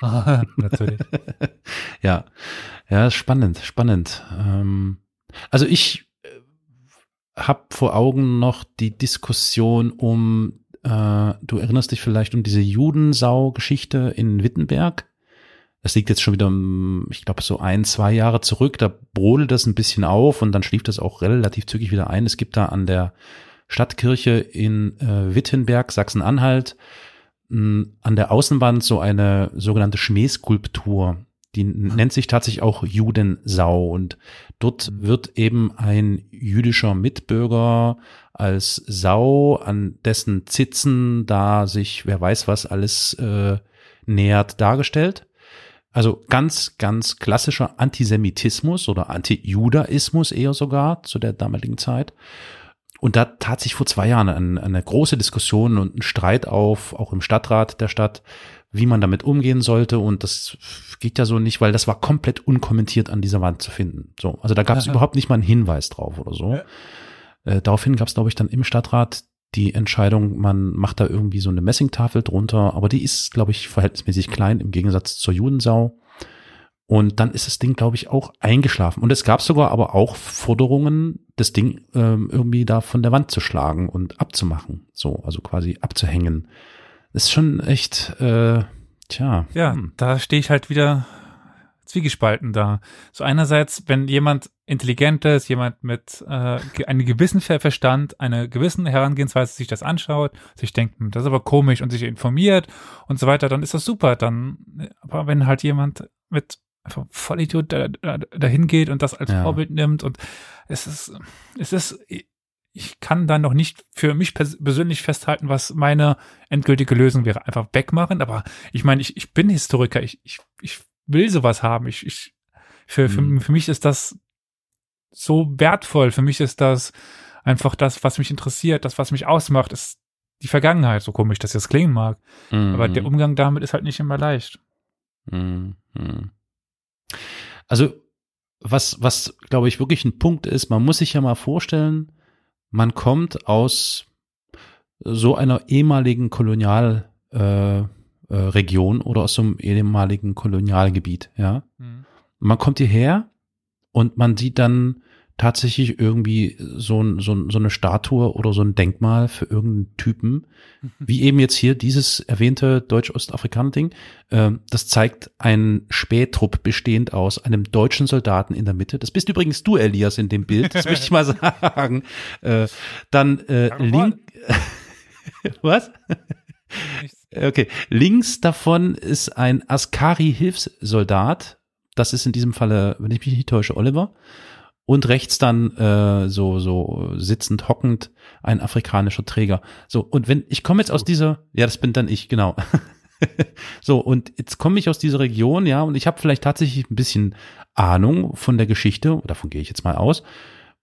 [LAUGHS] Natürlich. [LAUGHS] ja, ja, spannend, spannend. Ähm, also ich habe vor Augen noch die Diskussion um, äh, du erinnerst dich vielleicht um diese Judensau-Geschichte in Wittenberg. Das liegt jetzt schon wieder, ich glaube, so ein, zwei Jahre zurück. Da brodelt das ein bisschen auf und dann schlief das auch relativ zügig wieder ein. Es gibt da an der Stadtkirche in äh, Wittenberg, Sachsen-Anhalt, an der Außenwand so eine sogenannte Schmähskulptur. Die nennt sich tatsächlich auch Judensau und dort wird eben ein jüdischer Mitbürger als Sau, an dessen Zitzen da sich wer weiß was alles äh, nähert, dargestellt. Also ganz, ganz klassischer Antisemitismus oder Antijudaismus eher sogar zu der damaligen Zeit. Und da tat sich vor zwei Jahren eine, eine große Diskussion und ein Streit auf, auch im Stadtrat der Stadt, wie man damit umgehen sollte. Und das geht ja so nicht, weil das war komplett unkommentiert an dieser Wand zu finden. So, also da gab es überhaupt nicht mal einen Hinweis drauf oder so. Ja. Äh, daraufhin gab es, glaube ich, dann im Stadtrat die Entscheidung, man macht da irgendwie so eine Messingtafel drunter, aber die ist, glaube ich, verhältnismäßig klein im Gegensatz zur Judensau. Und dann ist das Ding, glaube ich, auch eingeschlafen. Und es gab sogar aber auch Forderungen, das Ding ähm, irgendwie da von der Wand zu schlagen und abzumachen. So, also quasi abzuhängen. Ist schon echt, äh, tja. Ja, hm. da stehe ich halt wieder zwiegespalten da. So einerseits, wenn jemand intelligent ist, jemand mit äh, einem gewissen Verstand, einer gewissen Herangehensweise sich das anschaut, sich denkt, hm, das ist aber komisch und sich informiert und so weiter, dann ist das super. Dann, aber wenn halt jemand mit einfach Vollidiot da, da, dahin geht und das als ja. Vorbild nimmt und es ist, es ist, ich kann dann noch nicht für mich persönlich festhalten, was meine endgültige Lösung wäre. Einfach wegmachen. Aber ich meine, ich, ich bin Historiker. Ich, ich, ich will sowas haben. Ich, ich, für, mhm. für, für mich ist das so wertvoll. Für mich ist das einfach das, was mich interessiert, das, was mich ausmacht, ist die Vergangenheit, so komisch das jetzt klingen mag. Mhm. Aber der Umgang damit ist halt nicht immer leicht. Mhm. Also, was, was, glaube ich, wirklich ein Punkt ist, man muss sich ja mal vorstellen, man kommt aus so einer ehemaligen Kolonial, äh, äh, oder aus so einem ehemaligen Kolonialgebiet, ja. Mhm. Man kommt hierher und man sieht dann tatsächlich irgendwie so, so, so eine Statue oder so ein Denkmal für irgendeinen Typen, mhm. wie eben jetzt hier dieses erwähnte Deutsch-Ostafrikaner-Ding. Äh, das zeigt einen Spähtrupp bestehend aus einem deutschen Soldaten in der Mitte. Das bist übrigens du, Elias, in dem Bild. Das möchte ich mal [LAUGHS] sagen. Äh, dann äh, link. [LAUGHS] Was? Okay, links davon ist ein Askari-Hilfssoldat. Das ist in diesem Falle, wenn ich mich nicht täusche, Oliver. Und rechts dann äh, so so sitzend hockend ein afrikanischer Träger. So und wenn ich komme jetzt aus dieser, ja, das bin dann ich genau. [LAUGHS] so und jetzt komme ich aus dieser Region, ja, und ich habe vielleicht tatsächlich ein bisschen Ahnung von der Geschichte. Davon gehe ich jetzt mal aus.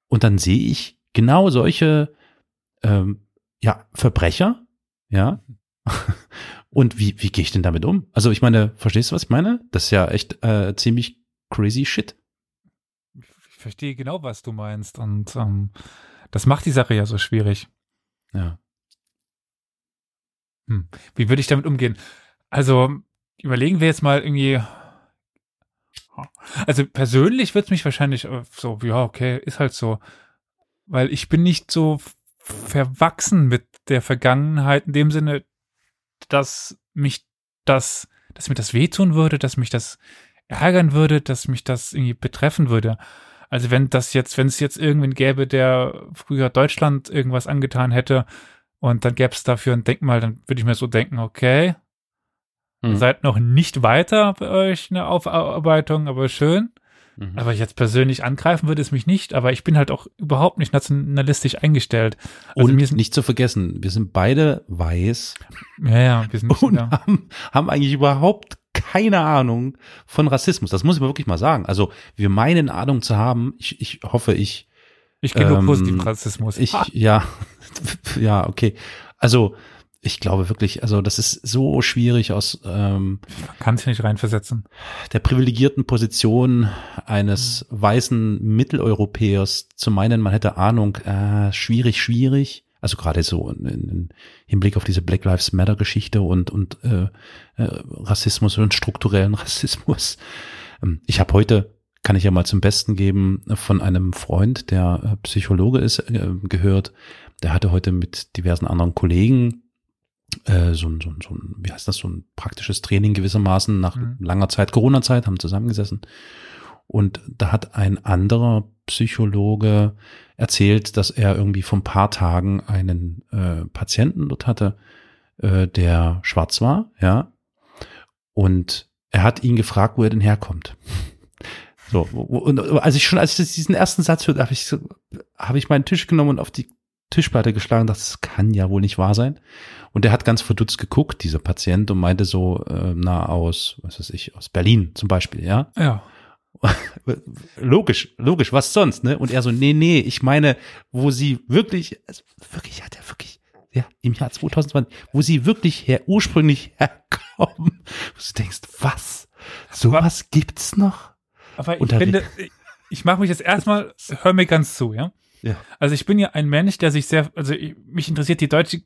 Und dann sehe ich genau solche ähm, ja Verbrecher, ja, [LAUGHS] Und wie, wie gehe ich denn damit um? Also ich meine, verstehst du, was ich meine? Das ist ja echt äh, ziemlich crazy shit. Ich verstehe genau, was du meinst. Und ähm, das macht die Sache ja so schwierig. Ja. Hm. Wie würde ich damit umgehen? Also, überlegen wir jetzt mal irgendwie. Also persönlich wird es mich wahrscheinlich äh, so, ja, okay, ist halt so. Weil ich bin nicht so verwachsen mit der Vergangenheit in dem Sinne, dass mich das, dass mir das wehtun würde, dass mich das ärgern würde, dass mich das irgendwie betreffen würde. Also wenn das jetzt, wenn es jetzt irgendwen gäbe, der früher Deutschland irgendwas angetan hätte und dann gäbe es dafür ein Denkmal, dann würde ich mir so denken, okay, hm. seid noch nicht weiter bei euch eine Aufarbeitung, aber schön. Mhm. Aber jetzt persönlich angreifen würde es mich nicht, aber ich bin halt auch überhaupt nicht nationalistisch eingestellt. Also und mir nicht zu vergessen, wir sind beide weiß. Ja, ja, wir sind und haben, haben eigentlich überhaupt keine Ahnung von Rassismus. Das muss ich mal wirklich mal sagen. Also wir meinen Ahnung zu haben. Ich, ich hoffe, ich. Ich kenne ähm, nur positiven Rassismus. Ich, ja, [LAUGHS] ja, okay. Also ich glaube wirklich, also das ist so schwierig aus ähm, kann sich nicht reinversetzen. Der privilegierten Position eines mhm. weißen Mitteleuropäers zu meinen, man hätte Ahnung, äh, schwierig, schwierig. Also gerade so in, in Hinblick auf diese Black Lives Matter Geschichte und und äh, äh, Rassismus und strukturellen [LAUGHS] Rassismus. Ähm, ich habe heute kann ich ja mal zum Besten geben, von einem Freund, der äh, Psychologe ist, äh, gehört. Der hatte heute mit diversen anderen Kollegen äh, so, ein, so, ein, so ein, wie heißt das, so ein praktisches Training gewissermaßen nach mhm. langer Zeit, Corona-Zeit, haben zusammengesessen. Und da hat ein anderer Psychologe erzählt, dass er irgendwie vor ein paar Tagen einen äh, Patienten dort hatte, äh, der schwarz war, ja. Und er hat ihn gefragt, wo er denn herkommt. So, und als ich schon, als ich diesen ersten Satz hörte, habe ich, so, habe ich meinen Tisch genommen und auf die Tischplatte geschlagen, das kann ja wohl nicht wahr sein. Und er hat ganz verdutzt geguckt, dieser Patient, und meinte so, äh, na, aus, was weiß ich, aus Berlin zum Beispiel, ja? Ja. [LAUGHS] logisch, logisch, was sonst, ne? Und er so, nee, nee, ich meine, wo sie wirklich, also wirklich, hat er wirklich, ja, im Jahr 2020, wo sie wirklich her, ursprünglich herkommen, wo du denkst, was? Sowas gibt's noch? Aber ich finde, ich mache mich jetzt erstmal, hör mir ganz zu, ja? Ja. Also ich bin ja ein Mensch, der sich sehr, also ich, mich interessiert die deutsche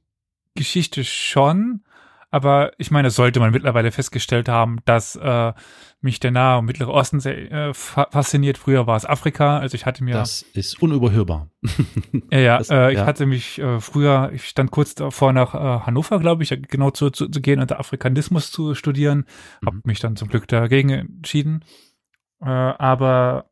Geschichte schon, Aber ich meine, sollte man mittlerweile festgestellt haben, dass äh, mich der Nahe und Mittlere Osten sehr äh, fasziniert. Früher war es Afrika. Also ich hatte mir. Das ist unüberhörbar. [LAUGHS] ja, ja, das, äh, ich ja. hatte mich äh, früher, ich stand kurz davor nach äh, Hannover, glaube ich, genau zu, zu, zu gehen und Afrikanismus zu studieren. Mhm. Habe mich dann zum Glück dagegen entschieden. Äh, aber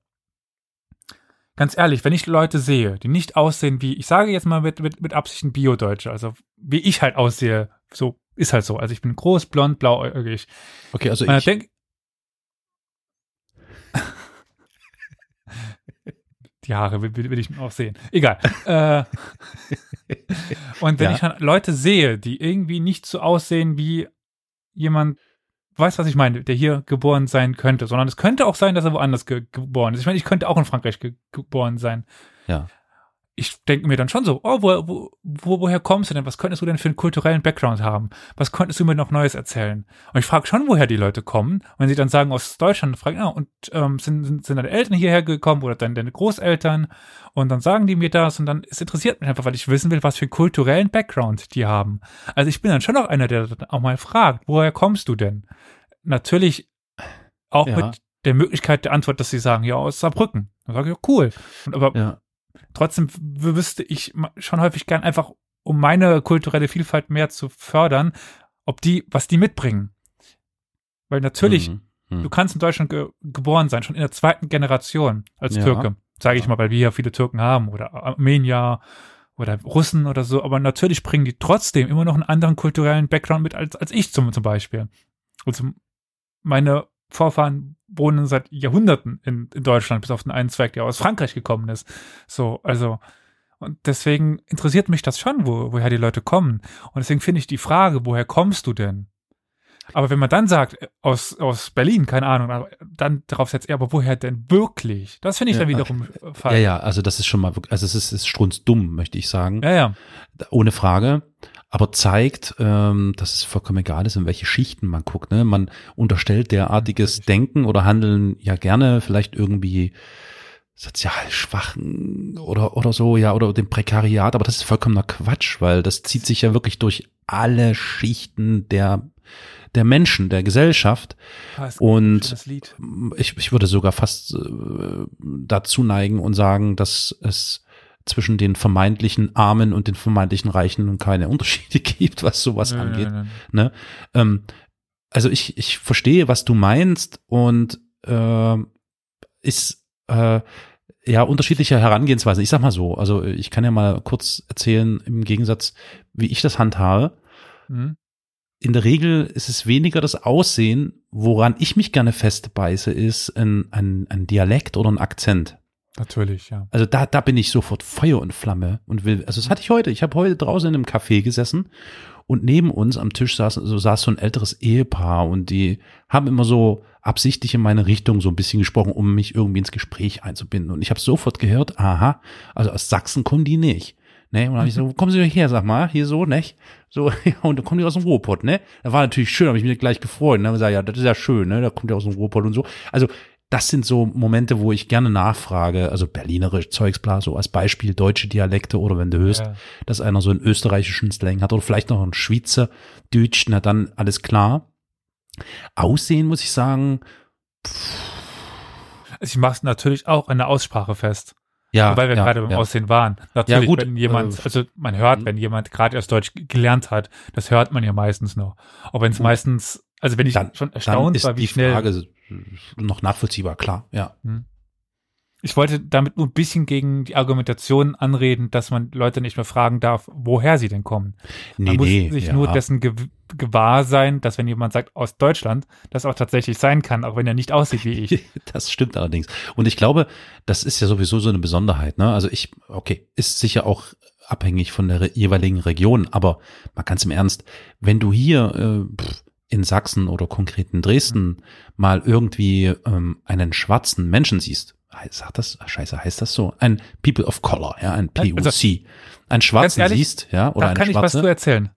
ganz ehrlich, wenn ich Leute sehe, die nicht aussehen wie, ich sage jetzt mal mit, mit, mit Absichten Bio-Deutsche, also wie ich halt aussehe, so ist halt so. Also ich bin groß, blond, blauäugig. Okay, also ich. Denk, die Haare will, will, ich auch sehen. Egal. [LAUGHS] äh, und wenn ja. ich dann Leute sehe, die irgendwie nicht so aussehen wie jemand, weiß was ich meine, der hier geboren sein könnte, sondern es könnte auch sein, dass er woanders ge geboren ist. Ich meine, ich könnte auch in Frankreich ge geboren sein. Ja ich denke mir dann schon so, oh, wo, wo, wo, woher kommst du denn? Was könntest du denn für einen kulturellen Background haben? Was könntest du mir noch Neues erzählen? Und ich frage schon, woher die Leute kommen. Und wenn sie dann sagen, aus Deutschland, frage ich, ah, und ähm, sind, sind, sind deine Eltern hierher gekommen oder dann deine Großeltern? Und dann sagen die mir das und dann, es interessiert mich einfach, weil ich wissen will, was für einen kulturellen Background die haben. Also ich bin dann schon auch einer, der dann auch mal fragt, woher kommst du denn? Natürlich auch ja. mit der Möglichkeit der Antwort, dass sie sagen, ja, aus Saarbrücken. Dann sage ich, ja, cool. Und aber ja trotzdem wüsste ich schon häufig gern einfach, um meine kulturelle Vielfalt mehr zu fördern, ob die, was die mitbringen. Weil natürlich, mhm. Mhm. du kannst in Deutschland ge geboren sein, schon in der zweiten Generation als ja. Türke, sage ich mal, weil wir ja viele Türken haben oder Armenier oder Russen oder so, aber natürlich bringen die trotzdem immer noch einen anderen kulturellen Background mit als, als ich zum, zum Beispiel. Also meine Vorfahren wohnen seit Jahrhunderten in, in Deutschland, bis auf den einen Zweig, der aus Frankreich gekommen ist. So, also, und deswegen interessiert mich das schon, wo, woher die Leute kommen. Und deswegen finde ich die Frage, woher kommst du denn? Aber wenn man dann sagt, äh, aus, aus Berlin, keine Ahnung, dann darauf setzt er, aber woher denn wirklich? Das finde ich ja, dann wiederum okay. falsch. Ja, ja, also das ist schon mal, also es ist, ist strunzdumm, möchte ich sagen. Ja, ja. Ohne Frage aber zeigt, ähm, dass es vollkommen egal ist, in welche Schichten man guckt. Ne? Man unterstellt derartiges Denken oder Handeln ja gerne vielleicht irgendwie sozial schwachen oder oder so, ja, oder dem Prekariat, aber das ist vollkommener Quatsch, weil das zieht sich ja wirklich durch alle Schichten der der Menschen, der Gesellschaft. Ah, und ich, ich würde sogar fast äh, dazu neigen und sagen, dass es zwischen den vermeintlichen Armen und den vermeintlichen Reichen und keine [LAUGHS] Unterschiede gibt, was sowas nein, angeht. Nein, nein. Ne? Ähm, also ich, ich verstehe, was du meinst und äh, ist äh, ja unterschiedliche Herangehensweisen. Ich sag mal so, also ich kann ja mal kurz erzählen, im Gegensatz, wie ich das handhabe. Mhm. In der Regel ist es weniger das Aussehen, woran ich mich gerne festbeiße, ist ein, ein, ein Dialekt oder ein Akzent. Natürlich, ja. Also da, da bin ich sofort Feuer und Flamme und will, also das hatte ich heute. Ich habe heute draußen in einem Café gesessen und neben uns am Tisch saß, so saß so ein älteres Ehepaar und die haben immer so absichtlich in meine Richtung so ein bisschen gesprochen, um mich irgendwie ins Gespräch einzubinden. Und ich habe sofort gehört, aha, also aus Sachsen kommen die nicht. Ne? Und dann habe ich so, wo kommen Sie her, sag mal, hier so, ne? So, [LAUGHS] ja, und dann kommen die aus dem Ruhrpott, ne? Da war natürlich schön, habe ich mich gleich gefreut, ne? Und gesagt, ja, das ist ja schön, ne? Da kommt ja aus dem Ruhrpott und so. Also das sind so Momente, wo ich gerne nachfrage, also berlinerisch Zeugs, bla, so als Beispiel deutsche Dialekte oder wenn du hörst, ja. dass einer so einen österreichischen Slang hat oder vielleicht noch einen Schweizer Deutsch, na dann alles klar. Aussehen muss ich sagen, also ich mache es natürlich auch an der Aussprache fest. Ja, weil wir ja, gerade im ja. Aussehen waren. Natürlich, ja, gut, wenn jemand, äh, also man hört, mhm. wenn jemand gerade erst Deutsch gelernt hat, das hört man ja meistens noch. Auch wenn es meistens, also wenn ich dann, schon erstaunt war, wie schnell. Frage, noch nachvollziehbar, klar, ja. Hm. Ich wollte damit nur ein bisschen gegen die Argumentation anreden, dass man Leute nicht mehr fragen darf, woher sie denn kommen. Nee, man muss nee, sich ja. nur dessen ge gewahr sein, dass wenn jemand sagt aus Deutschland, das auch tatsächlich sein kann, auch wenn er nicht aussieht wie ich. [LAUGHS] das stimmt allerdings. Und ich glaube, das ist ja sowieso so eine Besonderheit. Ne? Also ich, okay, ist sicher auch abhängig von der jeweiligen Region, aber mal ganz im Ernst, wenn du hier äh, pff, in Sachsen oder konkret in Dresden mal irgendwie ähm, einen schwarzen Menschen siehst, sagt das, scheiße, heißt das so? Ein People of Color, ja, ein POC. Also, ein Schwarzen ehrlich, siehst, ja, oder da kann ich was zu erzählen.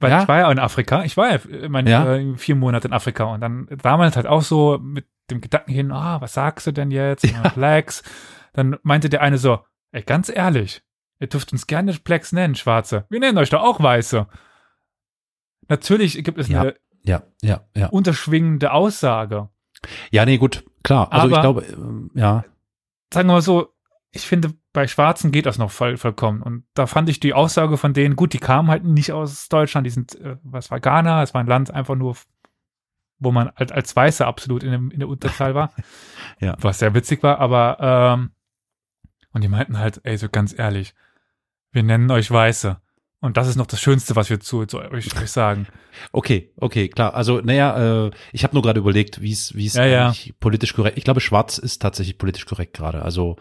Weil ja? ich war ja in Afrika, ich war ja meine ja. Äh, vier Monate in Afrika und dann damals halt auch so mit dem Gedanken hin, ah, was sagst du denn jetzt? Ja. Flags. Dann meinte der eine so, ey, ganz ehrlich, ihr dürft uns gerne Plex nennen, Schwarze. Wir nennen euch doch auch Weiße natürlich gibt es Ja. eine Ja, ja, ja. unterschwingende Aussage. Ja, nee, gut, klar. Also ich Aber- glaube, ähm, ja, Sagen wir mal so, ich finde, bei Schwarzen geht das noch voll, vollkommen. Und da fand ich die Aussage von denen, gut, die kamen halt nicht aus Deutschland, die sind, äh, was war Ghana, es war ein Land einfach nur, wo man als, als Weiße absolut in, dem, in der Unterzahl war. [LAUGHS] Ja. Was sehr witzig war, aber, ähm, und die meinten halt, ey, so ganz ehrlich, wir nennen euch Weiße. Und das ist noch das Schönste, was wir zu, zu euch, euch sagen. [LAUGHS] okay, okay, klar. Also, naja, äh, ich habe nur gerade überlegt, wie es wie es Ja, ja. eigentlich politisch korrekt. Ich glaube, Schwarz ist tatsächlich politisch korrekt gerade. Also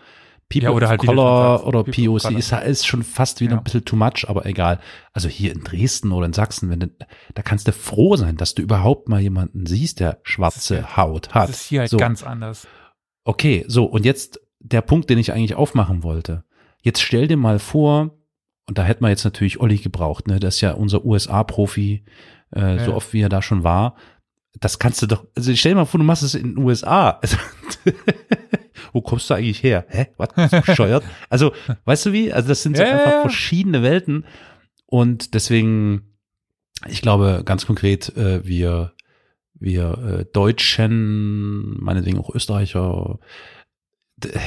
People Ja, oder halt, Color oder People POC ist, ist schon fast wieder Ja. ein bisschen too much, aber egal. Also hier in Dresden oder in Sachsen, wenn du, da kannst du froh sein, dass du überhaupt mal jemanden siehst, der schwarze ja- Haut hat. Das ist hier halt So. ganz anders. Okay, so, und jetzt der Punkt, den ich eigentlich aufmachen wollte. Jetzt stell dir mal vor, und da hätten wir jetzt natürlich Olli gebraucht, ne? Das ist ja unser USA-Profi, äh, so Ja. oft wie er da schon war. Das kannst du doch, also stell dir mal vor, du machst es in den USA. Also, [LAUGHS] Wo kommst du eigentlich her? Hä? Was? Bescheuert? [LAUGHS] Also, weißt du wie? Also, das sind so Ja, einfach verschiedene Welten. Und deswegen, ich glaube ganz konkret, äh, wir, wir äh, Deutschen, meinetwegen auch Österreicher,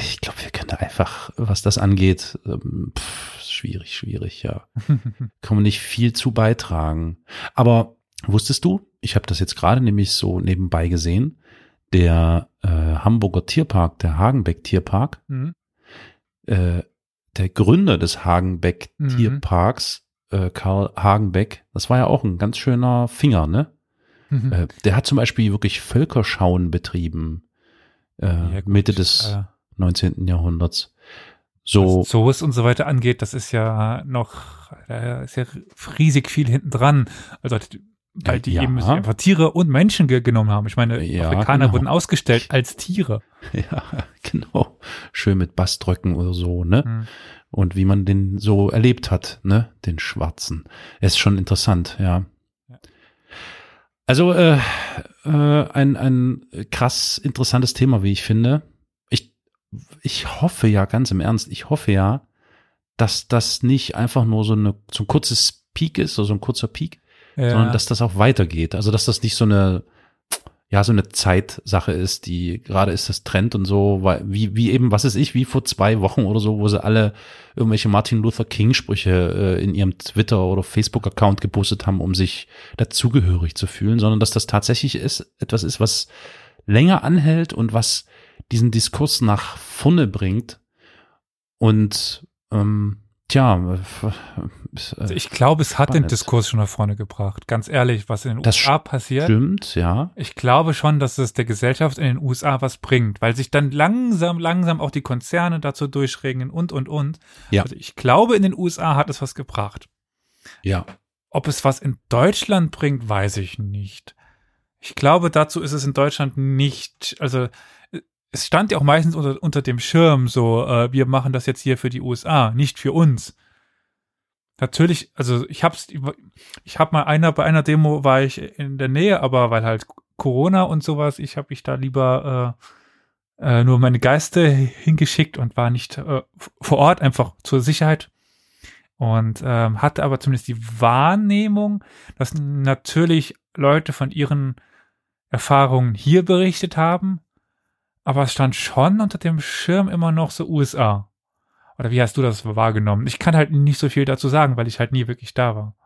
ich glaube, wir können da einfach, was das angeht, ähm, pff, schwierig, schwierig, ja. [LAUGHS] Kann man nicht viel zu beitragen. Aber wusstest du, ich habe das jetzt gerade nämlich so nebenbei gesehen, der äh, Hamburger Tierpark, der Hagenbeck Tierpark, Mhm. äh, der Gründer des Hagenbeck Mhm. Tierparks, äh, Karl Hagenbeck, das war ja auch ein ganz schöner Finger, ne? Mhm. Äh, der hat zum Beispiel wirklich Völkerschauen betrieben, äh, Ja, Mitte des 19. Jahrhunderts. So, Was Zoos und so weiter angeht, das ist ja noch, da ist ja riesig viel hinten dran. Also, weil die Ja. eben einfach Tiere und Menschen ge genommen haben. Ich meine, Ja, Afrikaner genau. wurden ausgestellt als Tiere. [LAUGHS] ja, genau. Schön mit Baströcken oder so, ne? Mhm. Und wie man den so erlebt hat, ne? Den Schwarzen. Ist schon interessant, ja. Ja. Also äh, äh, ein, ein krass interessantes Thema, wie ich finde. Ich, hoffe ja, ganz im Ernst, ich hoffe ja, dass das nicht einfach nur so, eine, so ein kurzes Peak ist, so ein kurzer Peak, Ja. sondern dass das auch weitergeht. Also dass das nicht so eine, ja, so eine Zeitsache ist, die gerade ist das Trend und so, weil, wie, wie eben, was ist ich, wie vor zwei Wochen oder so, wo sie alle irgendwelche Martin Luther King Sprüche äh, in ihrem Twitter oder Facebook Account gepostet haben, um sich dazugehörig zu fühlen, sondern dass das tatsächlich ist, etwas ist, was länger anhält und was diesen Diskurs nach vorne bringt und ähm, tja, äh, Also ich glaube, es hat den. Diskurs schon nach vorne gebracht. Ganz ehrlich, was in den Das USA passiert. stimmt, ja. Ich glaube schon, dass es der Gesellschaft in den USA was bringt, weil sich dann langsam, langsam auch die Konzerne dazu durchringen und, und, und. Ja. Also ich glaube, in den USA hat es was gebracht. Ja. Ob es was in Deutschland bringt, weiß ich nicht. Ich glaube, dazu ist es in Deutschland nicht, also äh, es stand ja auch meistens unter, unter dem Schirm so, äh, wir machen das jetzt hier für die USA, nicht für uns. Natürlich, also ich hab's, ich hab mal einer, bei einer Demo war ich in der Nähe, aber weil halt Corona und sowas, ich habe mich da lieber äh, äh, nur meine Geiste hingeschickt und war nicht äh, vor Ort, einfach zur Sicherheit und ähm, hatte aber zumindest die Wahrnehmung, dass natürlich Leute von ihren Erfahrungen hier berichtet haben, aber es stand schon unter dem Schirm immer noch so USA. Oder wie hast du das wahrgenommen? Ich kann halt nicht so viel dazu sagen, weil ich halt nie wirklich da war.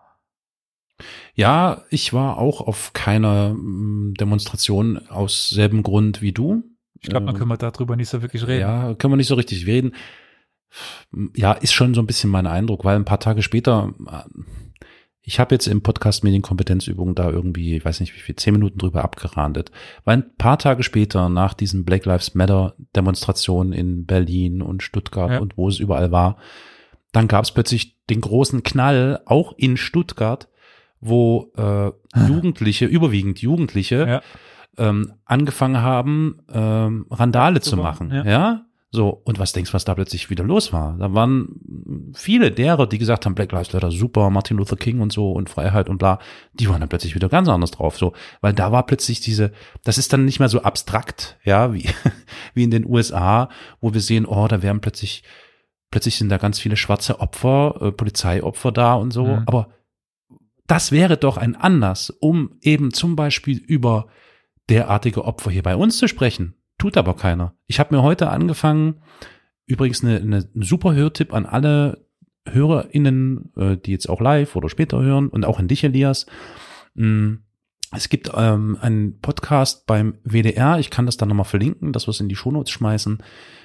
Ja, ich war auch auf keiner mm, Demonstration aus selben Grund wie du. Ich glaube, man Ähm, können wir darüber nicht so wirklich reden. Ja, können wir nicht so richtig reden. Ja, ist schon so ein bisschen mein Eindruck, weil ein paar Tage später, äh, ich habe jetzt im Podcast Medienkompetenzübung da irgendwie, ich weiß nicht wie viel, zehn Minuten drüber abgerandet, weil ein paar Tage später nach diesen Black Lives Matter Demonstrationen in Berlin und Stuttgart Ja. und wo es überall war, dann gab es plötzlich den großen Knall, auch in Stuttgart, wo äh, Jugendliche, überwiegend Jugendliche, Ja. ähm, angefangen haben, ähm, Randale zu machen. ja. Ja. So, und was denkst du, was da plötzlich wieder los war? Da waren viele derer, die gesagt haben, Black Lives Matter, super, Martin Luther King und so und Freiheit und bla, die waren dann plötzlich wieder ganz anders drauf. So, weil da war plötzlich diese, das ist dann nicht mehr so abstrakt, ja, wie, [LAUGHS] wie in den USA, wo wir sehen, oh, da werden plötzlich, plötzlich sind da ganz viele schwarze Opfer, äh, Polizeiopfer da und so, Mhm. aber das wäre doch ein Anlass, um eben zum Beispiel über derartige Opfer hier bei uns zu sprechen. Tut aber keiner. Ich habe mir heute angefangen, übrigens eine, eine, ein super Hörtipp an alle HörerInnen, äh, die jetzt auch live oder später hören und auch an dich, Elias. Mm, es gibt ähm, einen Podcast beim WDR, ich kann das dann nochmal verlinken, dass wir es in die Shownotes schmeißen,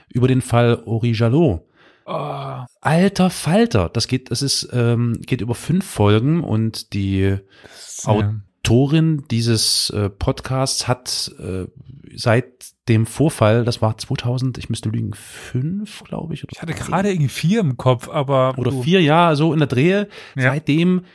über den Fall Ori Jalot. Oh, Alter Falter, das geht, das ist, ähm, geht über fünf Folgen und die Autorin dieses äh, Podcasts hat äh, seit dem Vorfall, das war 2000, ich müsste lügen, fünf, glaube ich. Ich hatte gerade irgendwie vier im Kopf, aber oder du- vier Jahre so in der Drehe. Ja. Seitdem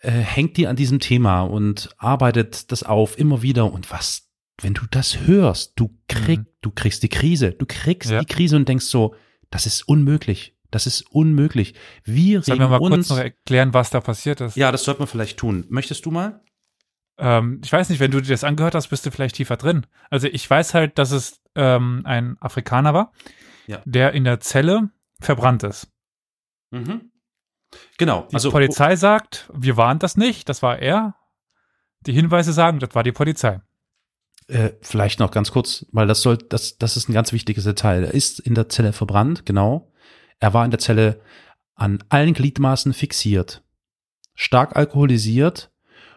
äh, hängt die an diesem Thema und arbeitet das auf immer wieder. Und was, wenn du das hörst, du krieg, Mhm. du kriegst die Krise, du kriegst Ja. die Krise und denkst so, das ist unmöglich. Das ist unmöglich. Wir Sollen wir mal uns. kurz noch erklären, was da passiert ist? ja, das sollte man vielleicht tun. Möchtest du mal? Ähm, ich weiß nicht, wenn du dir das angehört hast, bist du vielleicht tiefer drin. Also ich weiß halt, dass es ähm, ein Afrikaner war, Ja. der in der Zelle verbrannt ist. Mhm. Genau. Die Polizei sagt, wir waren das nicht, das war er. Die Hinweise sagen, das war die Polizei. Äh, vielleicht noch ganz kurz, weil das soll, das, das ist ein ganz wichtiges Detail. Er ist in der Zelle verbrannt, genau. Er war in der Zelle an allen Gliedmaßen fixiert, stark alkoholisiert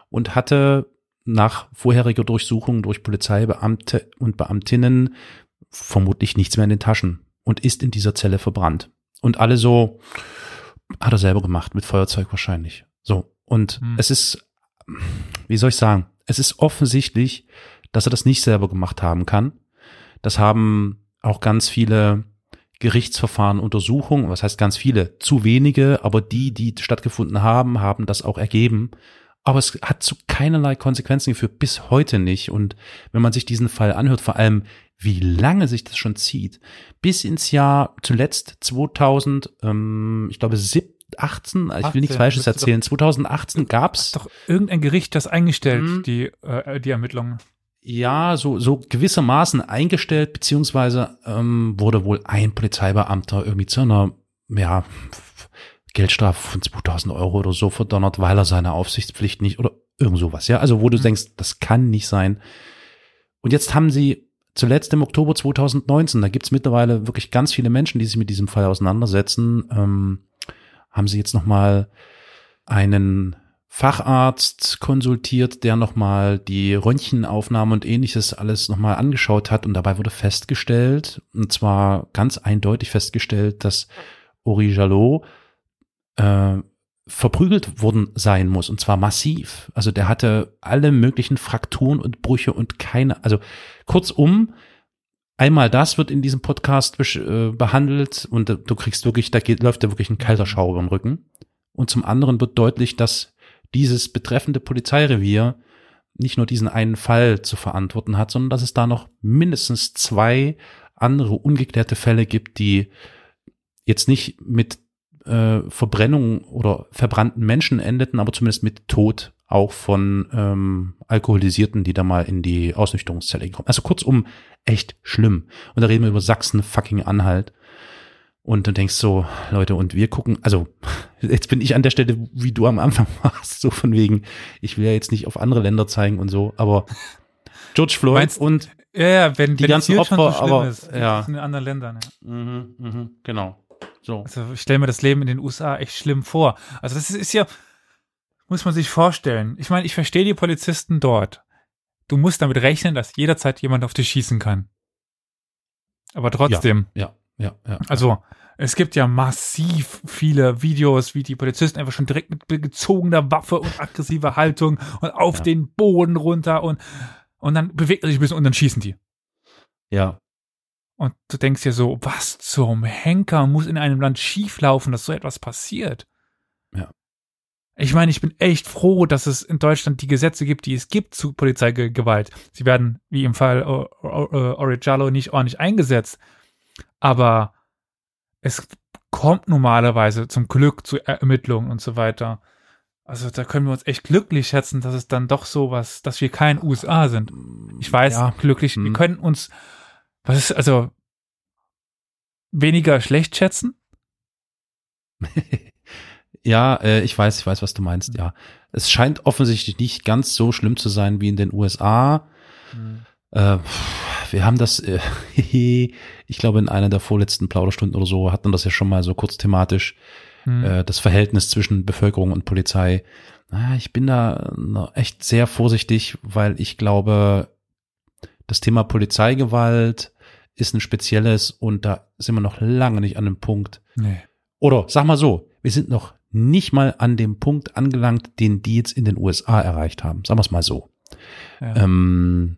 und hatte nach vorheriger Durchsuchung durch Polizeibeamte und Beamtinnen vermutlich nichts mehr in den Taschen und ist in dieser Zelle verbrannt. Und alle so, hat er selber gemacht, mit Feuerzeug wahrscheinlich. So. Und Hm. es ist, wie soll ich sagen, es ist offensichtlich, dass er das nicht selber gemacht haben kann. Das haben auch ganz viele Gerichtsverfahren, Untersuchungen, was heißt ganz viele, zu wenige, aber die, die stattgefunden haben, haben das auch ergeben. Aber es hat zu keinerlei Konsequenzen geführt, bis heute nicht. Und wenn man sich diesen Fall anhört, vor allem, wie lange sich das schon zieht, bis ins Jahr zuletzt 2000, ähm, ich glaube, sieb- 18, ich will nichts 18, Falsches müsste doch- erzählen, 2018 gab's Doch irgendein Gericht das eingestellt, Hm. die, äh, die Ermittlungen. ja, so, so gewissermaßen eingestellt, beziehungsweise ähm, wurde wohl ein Polizeibeamter irgendwie zu einer, ja, Geldstrafe von 2000 Euro oder so verdonnert, weil er seine Aufsichtspflicht nicht oder irgend sowas, ja. Also wo du Mhm. denkst, das kann nicht sein. Und jetzt haben sie zuletzt im Oktober 2019, da gibt's mittlerweile wirklich ganz viele Menschen, die sich mit diesem Fall auseinandersetzen, ähm, haben sie jetzt nochmal einen Facharzt konsultiert, der nochmal die Röntgenaufnahme und ähnliches alles nochmal angeschaut hat und dabei wurde festgestellt, und zwar ganz eindeutig festgestellt, dass Ori Jalot äh, verprügelt worden sein muss und zwar massiv. Also der hatte alle möglichen Frakturen und Brüche und keine, also kurzum, einmal das wird in diesem Podcast äh, behandelt und äh, du kriegst wirklich, da geht, läuft dir wirklich ein kalter Schauer über den Rücken. Und zum anderen wird deutlich, dass dieses betreffende Polizeirevier nicht nur diesen einen Fall zu verantworten hat, sondern dass es da noch mindestens zwei andere ungeklärte Fälle gibt, die jetzt nicht mit äh, Verbrennung oder verbrannten Menschen endeten, aber zumindest mit Tod auch von ähm, Alkoholisierten, die da mal in die Ausnüchterungszelle kommen. Also kurzum, echt schlimm. Und da reden wir über Sachsen fucking Anhalt. Und du denkst so, Leute, und wir gucken, also [LAUGHS] jetzt bin ich an der Stelle, wie du am Anfang [LAUGHS] warst, so von wegen, ich will ja jetzt nicht auf andere Länder zeigen und so, aber George Floyd Meinst- und Ja, ja, wenn, Die wenn ganzen Opfer, so aber- ist, ja. in anderen Ländern. Ja. mhm, mhm, genau. So. Also ich stelle mir das Leben in den USA echt schlimm vor. Also das ist, ist ja, muss man sich vorstellen. Ich meine, ich verstehe die Polizisten dort. Du musst damit rechnen, dass jederzeit jemand auf dich schießen kann. Aber trotzdem, Ja, ja, ja. also es gibt ja massiv viele Videos, wie die Polizisten einfach schon direkt mit gezogener Waffe und aggressiver Haltung und auf Ja. den Boden runter und, und dann bewegt er sich ein bisschen und dann schießen die. ja. Und du denkst dir so, was zum Henker muss in einem Land schieflaufen, dass so etwas passiert? Ja. Ich meine, ich bin echt froh, dass es in Deutschland die Gesetze gibt, die es gibt zu Polizeigewalt. Sie werden, wie im Fall O- Origiallo, nicht ordentlich eingesetzt. Aber es kommt normalerweise zum Glück zu Ermittlungen und so weiter. Also da können wir uns echt glücklich schätzen, dass es dann doch sowas, dass wir kein USA sind. Ich weiß, Ja. glücklich, wir Hm. können uns, was ist, also, weniger schlecht schätzen? [LAUGHS] Ja, äh, ich weiß, ich weiß, was du meinst, ja. Es scheint offensichtlich nicht ganz so schlimm zu sein wie in den USA. Mhm. Äh, wir haben das, äh, [LAUGHS] ich glaube, in einer der vorletzten Plauderstunden oder so hat man das ja schon mal so kurz thematisch, Mhm. äh, das Verhältnis zwischen Bevölkerung und Polizei. Ah, Ich bin da echt sehr vorsichtig, weil ich glaube, das Thema Polizeigewalt ist ein spezielles und da sind wir noch lange nicht an dem Punkt. Nee. Oder sag mal so, wir sind noch nicht mal an dem Punkt angelangt, den die jetzt in den USA erreicht haben. Sagen wir es mal so. Ja. Ähm,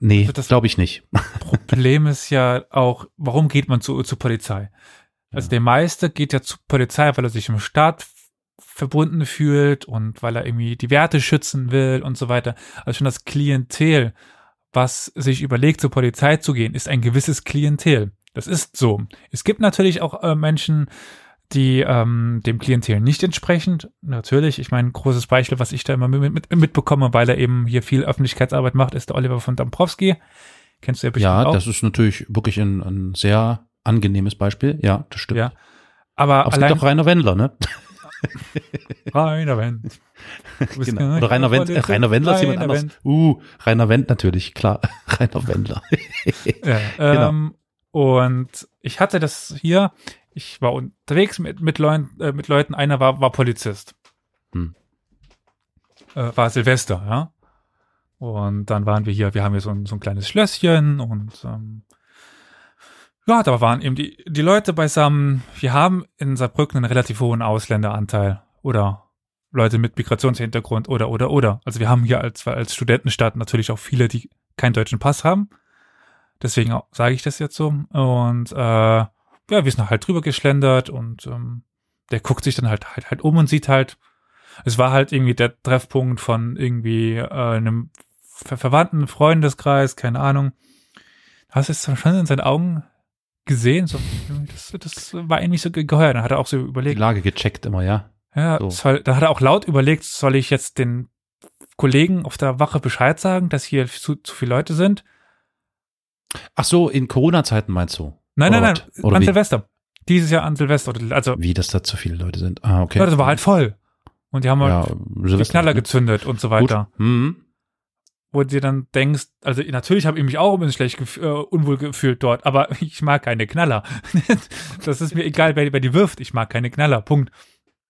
nee, Also das- glaube ich nicht. [LAUGHS] Problem ist ja auch, warum geht man zu, zur Polizei? Also Ja. der meiste geht ja zur Polizei, weil er sich im Staat verbunden fühlt und weil er irgendwie die Werte schützen will und so weiter. Also schon das Klientel, was sich überlegt, zur Polizei zu gehen, ist ein gewisses Klientel. Das ist so. Es gibt natürlich auch äh, Menschen, die ähm, dem Klientel nicht entsprechend. Natürlich, ich meine, großes Beispiel, was ich da immer mit, mit, mitbekomme, weil er eben hier viel Öffentlichkeitsarbeit macht, ist der Oliver von Dombrowski. Kennst du ja bestimmt Ja, auch. das ist natürlich wirklich ein, ein sehr angenehmes Beispiel. Ja, das stimmt. Ja. Aber Aber es allein gibt auch Rainer Wendler, ne? Rainer Wendt. Genau. Oder Rainer Wendt, äh. Rainer Wendler ist jemand anders. Wendt. Uh, Rainer Wendt natürlich, klar. [LAUGHS] Rainer Wendler. Ja, [LAUGHS] Genau. ähm, Und ich hatte das hier, ich war unterwegs mit, mit, Leuten, äh, mit Leuten, einer war, war Polizist. Hm. Äh, war Silvester, ja. Und dann waren wir hier, wir haben hier so ein, so ein kleines Schlösschen und ähm, ja, da waren eben die, die Leute beisammen. Wir haben in Saarbrücken einen relativ hohen Ausländeranteil oder Leute mit Migrationshintergrund oder oder oder. Also wir haben hier als, als Studentenstadt natürlich auch viele, die keinen deutschen Pass haben. Deswegen sage ich das jetzt so. Und äh, ja, wir sind halt drüber geschlendert und ähm, der guckt sich dann halt, halt halt um und sieht halt, es war halt irgendwie der Treffpunkt von irgendwie äh, einem ver verwandten Freundeskreis, keine Ahnung. Hast du es schon in seinen Augen gesehen? So, das, das war nicht so ge- geheuer. Dann hat er auch so Die überlegt, Lage gecheckt immer, ja. ja, So. soll, dann hat er auch laut überlegt, soll ich jetzt den Kollegen auf der Wache Bescheid sagen, dass hier zu, zu viele Leute sind? Ach so, in Corona-Zeiten meinst du? Nein, Oder nein, nein? Oder an wie? Silvester. Dieses Jahr an Silvester. Also, Wie, dass da zu viele Leute sind? Ah, okay. ja, das war halt voll. Und die haben ja, halt die Silvester, Knaller ne? gezündet und so weiter. Mhm. Wo du dir dann denkst, also natürlich habe ich mich auch ein bisschen schlecht gef äh, unwohl gefühlt dort, aber [LAUGHS] ich mag keine Knaller. [LAUGHS] das ist mir egal, wer, wer die wirft. Ich mag keine Knaller. Punkt.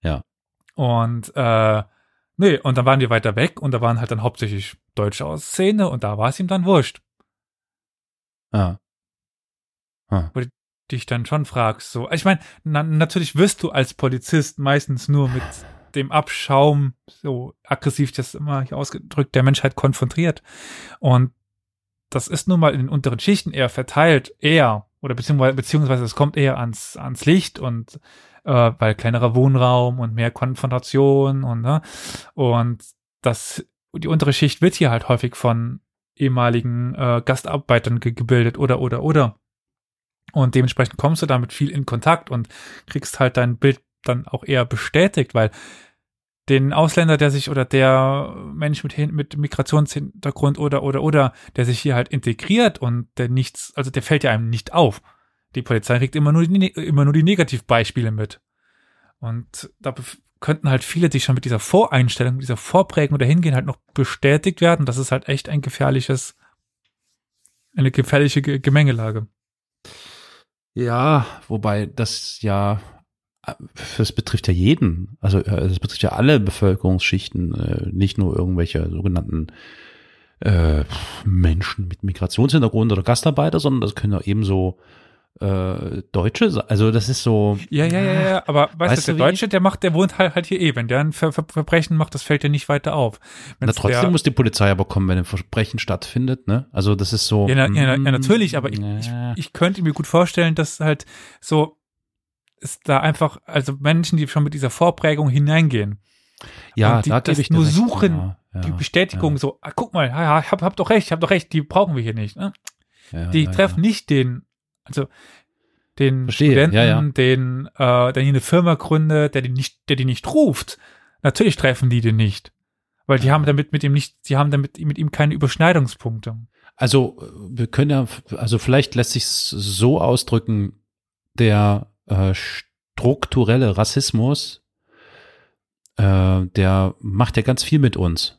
Ja. Und äh, nee, und dann waren die weiter weg und da waren halt dann hauptsächlich Deutsche aus Szene und da war es ihm dann wurscht. Ah. Ah. dich dann schon fragst. So, ich meine, na, natürlich wirst du als Polizist meistens nur mit dem Abschaum, so aggressiv das immer hier ausgedrückt, der Menschheit konfrontiert. Und das ist nun mal in den unteren Schichten eher verteilt, eher, oder beziehungsweise, beziehungsweise es kommt eher ans, ans Licht und äh, weil kleinerer Wohnraum und mehr Konfrontation und ne, und das die untere Schicht wird hier halt häufig von ehemaligen äh, Gastarbeitern ge gebildet oder oder oder und dementsprechend kommst du damit viel in Kontakt und kriegst halt dein Bild dann auch eher bestätigt, weil den Ausländer, der sich oder der Mensch mit, mit Migrationshintergrund oder oder oder, der sich hier halt integriert und der nichts, also der fällt ja einem nicht auf. Die Polizei kriegt immer nur die, ne- immer nur die Negativbeispiele mit. Und da könnten halt viele, die schon mit dieser Voreinstellung, dieser Vorprägung dahin gehen, halt noch bestätigt werden. Das ist halt echt ein gefährliches, eine gefährliche Ge- Gemengelage. Ja, wobei das ja, das betrifft ja jeden. Also äh, das betrifft ja alle Bevölkerungsschichten, äh, nicht nur irgendwelche sogenannten äh, Menschen mit Migrationshintergrund oder Gastarbeiter, sondern das können ja ebenso äh, Deutsche sein. Also das ist so. Ja, ja, ja, ja, aber weißt, Weißt du, der Deutsche, der macht, der wohnt halt, halt hier eh. Wenn der ein Ver Ver Verbrechen macht, das fällt ja nicht weiter auf. Na, Wenn's trotzdem der, muss die Polizei aber kommen, wenn ein Versprechen stattfindet, ne? Also das ist so. ja, na, ja, na- mm, ja, natürlich, aber ich, ich, ich könnte mir gut vorstellen, dass halt so ist da einfach, also Menschen, die schon mit dieser Vorprägung hineingehen, ja, und die da das ich nur recht, suchen, ja, ja, die Bestätigung so, ah, guck mal, ja, ja, ich hab, hab doch recht, ich hab doch recht, die brauchen wir hier nicht. Ne? ja, Die ja, treffen nicht den, also den Verstehe, Studenten, ja, ja. den, äh, der hier eine Firma gründet, der die nicht, der die nicht ruft. Natürlich treffen die den nicht. Weil die haben damit mit ihm nicht, die haben damit mit ihm keine Überschneidungspunkte. Also äh, wir können ja, also vielleicht lässt sich so ausdrücken, der äh, strukturelle Rassismus äh, der macht ja ganz viel mit uns.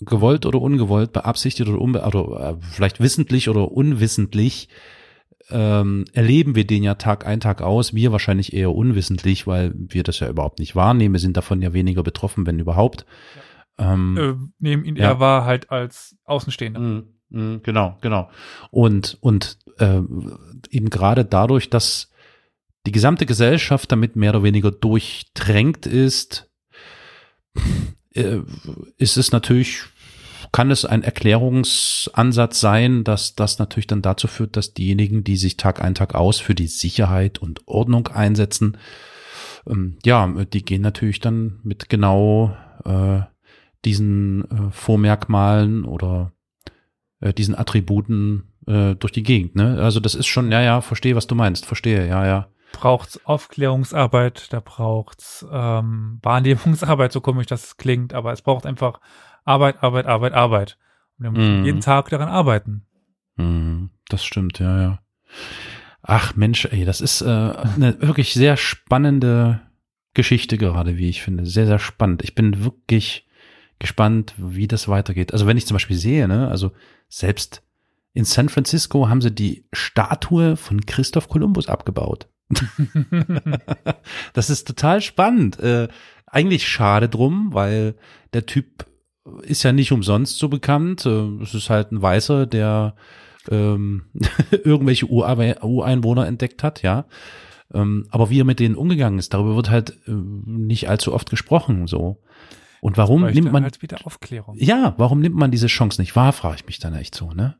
Gewollt oder ungewollt, beabsichtigt oder, unbe oder äh, vielleicht wissentlich oder unwissentlich ähm, erleben wir den ja Tag ein, Tag aus. Wir wahrscheinlich eher unwissentlich, weil wir das ja überhaupt nicht wahrnehmen. Wir sind davon ja weniger betroffen, wenn überhaupt. Ähm, äh, nehmen ihn ja. er war halt als Außenstehender. Mm, mm, genau, genau. Und, und äh, eben gerade dadurch, dass die gesamte Gesellschaft damit mehr oder weniger durchtränkt ist, äh, ist es natürlich kann es ein Erklärungsansatz sein, dass das natürlich dann dazu führt, dass diejenigen, die sich Tag ein, Tag aus für die Sicherheit und Ordnung einsetzen, ähm, ja, die gehen natürlich dann mit genau äh, diesen äh, Vormerkmalen oder äh, diesen Attributen äh, durch die Gegend. Ne? Also das ist schon, ja, ja, verstehe, was du meinst, verstehe, ja, ja. Braucht's Aufklärungsarbeit, da braucht's ähm, Wahrnehmungsarbeit, so komisch das klingt, aber es braucht einfach Arbeit, Arbeit, Arbeit, Arbeit. Und wir müssen mm. jeden Tag daran arbeiten. Mm, das stimmt, ja, ja. Ach Mensch, ey, das ist äh, eine [LAUGHS] wirklich sehr spannende Geschichte gerade, wie ich finde. Sehr, sehr spannend. Ich bin wirklich gespannt, wie das weitergeht. Also wenn ich zum Beispiel sehe, ne, also selbst in San Francisco haben sie die Statue von Christoph Kolumbus abgebaut. [LAUGHS] das ist total spannend. Äh, eigentlich schade drum, weil der Typ ist ja nicht umsonst so bekannt. Äh, es ist halt ein Weißer, der ähm, [LAUGHS] irgendwelche Ureinwohner entdeckt hat, ja. Ähm, aber wie er mit denen umgegangen ist, darüber wird halt äh, nicht allzu oft gesprochen, so. Und warum nimmt man halt wieder Aufklärung. Ja, warum nimmt man diese Chance nicht wahr, frage ich mich dann echt so, ne?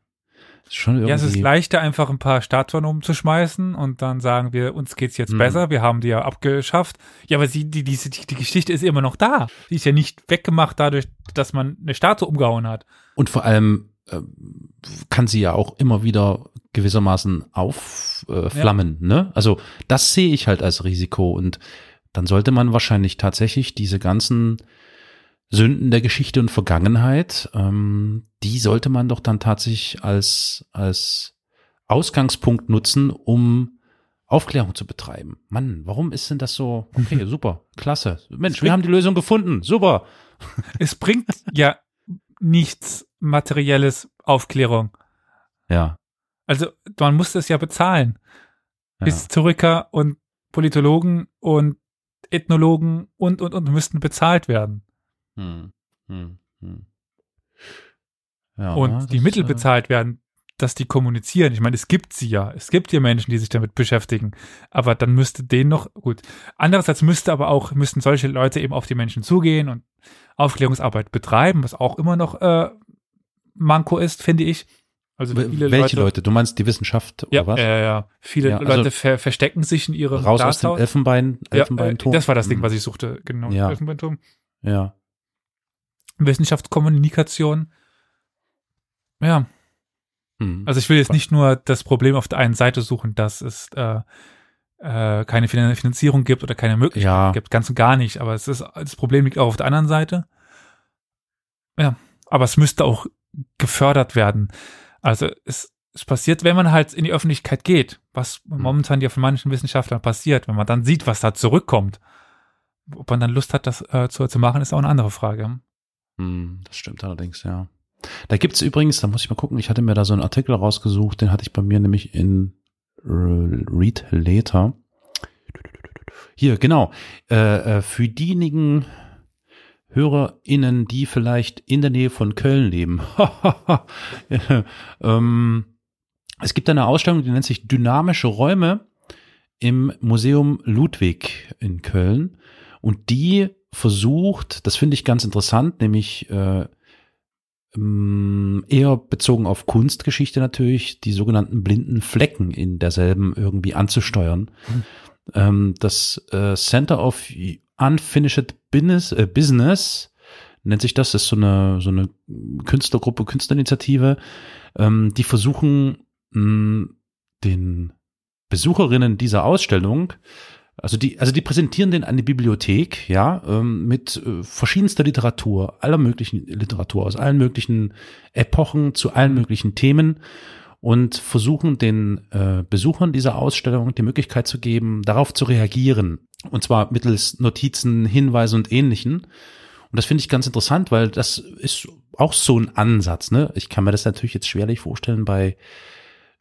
Schon ja, es ist leichter, einfach ein paar Statuen umzuschmeißen und dann sagen wir, uns geht's jetzt mhm. besser, wir haben die ja abgeschafft. Ja, aber sie, die, die, die, die Geschichte ist immer noch da. Die ist ja nicht weggemacht dadurch, dass man eine Statue umgehauen hat. Und vor allem äh, kann sie ja auch immer wieder gewissermaßen aufflammen, äh, ja. ne? Also das sehe ich halt als Risiko und dann sollte man wahrscheinlich tatsächlich diese ganzen Sünden der Geschichte und Vergangenheit, ähm, die sollte man doch dann tatsächlich als, als Ausgangspunkt nutzen, um Aufklärung zu betreiben. Mann, warum ist denn das so? Okay, [LAUGHS] super, klasse. Mensch, wir haben die Lösung gefunden. Super. [LAUGHS] Es bringt ja nichts materielles Aufklärung. Ja. Also man muss das ja bezahlen. Ja. Historiker und Politologen und Ethnologen und und und müssten bezahlt werden. Hm, hm, hm. Ja, und die Mittel äh, bezahlt werden, dass die kommunizieren. Ich meine, es gibt sie ja. Es gibt ja Menschen, die sich damit beschäftigen. Aber dann müsste denen noch, gut. Andererseits müsste aber auch, müssten solche Leute eben auf die Menschen zugehen und Aufklärungsarbeit betreiben, was auch immer noch äh, Manko ist, finde ich. Also viele Welche Leute, Leute, Du meinst die Wissenschaft oder ja, was? Ja, ja. Viele ja, also Leute ver verstecken sich in ihre Raus aus dem Elfenbein, Elfenbeinturm. Ja, äh, das war das Ding, was ich suchte, genau. Ja. Elfenbeinturm. Ja. Wissenschaftskommunikation. Ja. Hm. Also ich will jetzt nicht nur das Problem auf der einen Seite suchen, dass es äh, äh, keine Finanzierung gibt oder keine Möglichkeit ja. gibt, ganz und gar nicht. Aber es ist, das Problem liegt auch auf der anderen Seite. Ja, aber es müsste auch gefördert werden. Also es, es passiert, wenn man halt in die Öffentlichkeit geht, was hm. momentan ja von manchen Wissenschaftlern passiert, wenn man dann sieht, was da zurückkommt. Ob man dann Lust hat, das äh, zu, zu machen, ist auch eine andere Frage. Hm, das stimmt allerdings, ja. Da gibt's übrigens, da muss ich mal gucken, ich hatte mir da so einen Artikel rausgesucht, den hatte ich bei mir nämlich in Read Later. Hier, genau. Äh, äh, für diejenigen HörerInnen, die vielleicht in der Nähe von Köln leben. [LAUGHS] ähm, es gibt eine Ausstellung, die nennt sich Dynamische Räume im Museum Ludwig in Köln. Und die versucht, das finde ich ganz interessant, nämlich äh, mm, eher bezogen auf Kunstgeschichte natürlich, die sogenannten blinden Flecken in derselben irgendwie anzusteuern. Mhm. Ähm, das äh, Center of Unfinished Business, äh, Business nennt sich das, ist so eine, so eine Künstlergruppe, Künstlerinitiative, ähm, die versuchen, mh, mm, den Besucherinnen dieser Ausstellung also die, also die präsentieren den die Bibliothek, ja, ähm, mit äh, verschiedenster Literatur, aller möglichen Literatur aus allen möglichen Epochen zu allen möglichen Themen und versuchen den äh, Besuchern dieser Ausstellung die Möglichkeit zu geben, darauf zu reagieren. Und zwar mittels Notizen, Hinweisen und ähnlichen. Und das finde ich ganz interessant, weil das ist auch so ein Ansatz. Ne? Ich kann mir das natürlich jetzt schwerlich vorstellen bei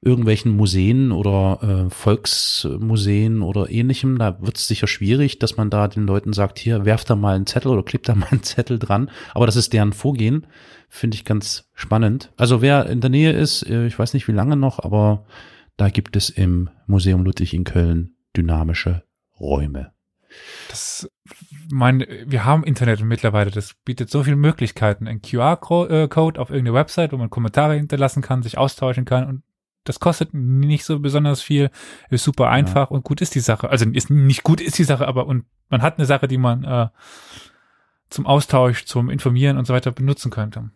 irgendwelchen Museen oder äh, Volksmuseen oder ähnlichem. Da wird es sicher schwierig, dass man da den Leuten sagt, hier werft da mal einen Zettel oder klebt da mal einen Zettel dran. Aber das ist deren Vorgehen. Finde ich ganz spannend. Also wer in der Nähe ist, äh, ich weiß nicht wie lange noch, aber da gibt es im Museum Ludwig in Köln dynamische Räume. Das, mein, wir haben Internet mittlerweile, das bietet so viele Möglichkeiten. Ein QR-Code auf irgendeine Website, wo man Kommentare hinterlassen kann, sich austauschen kann und das kostet nicht so besonders viel, ist super einfach ja. und gut ist die Sache. Also ist nicht gut ist die Sache, aber und man hat eine Sache, die man äh, zum Austausch, zum Informieren und so weiter benutzen könnte.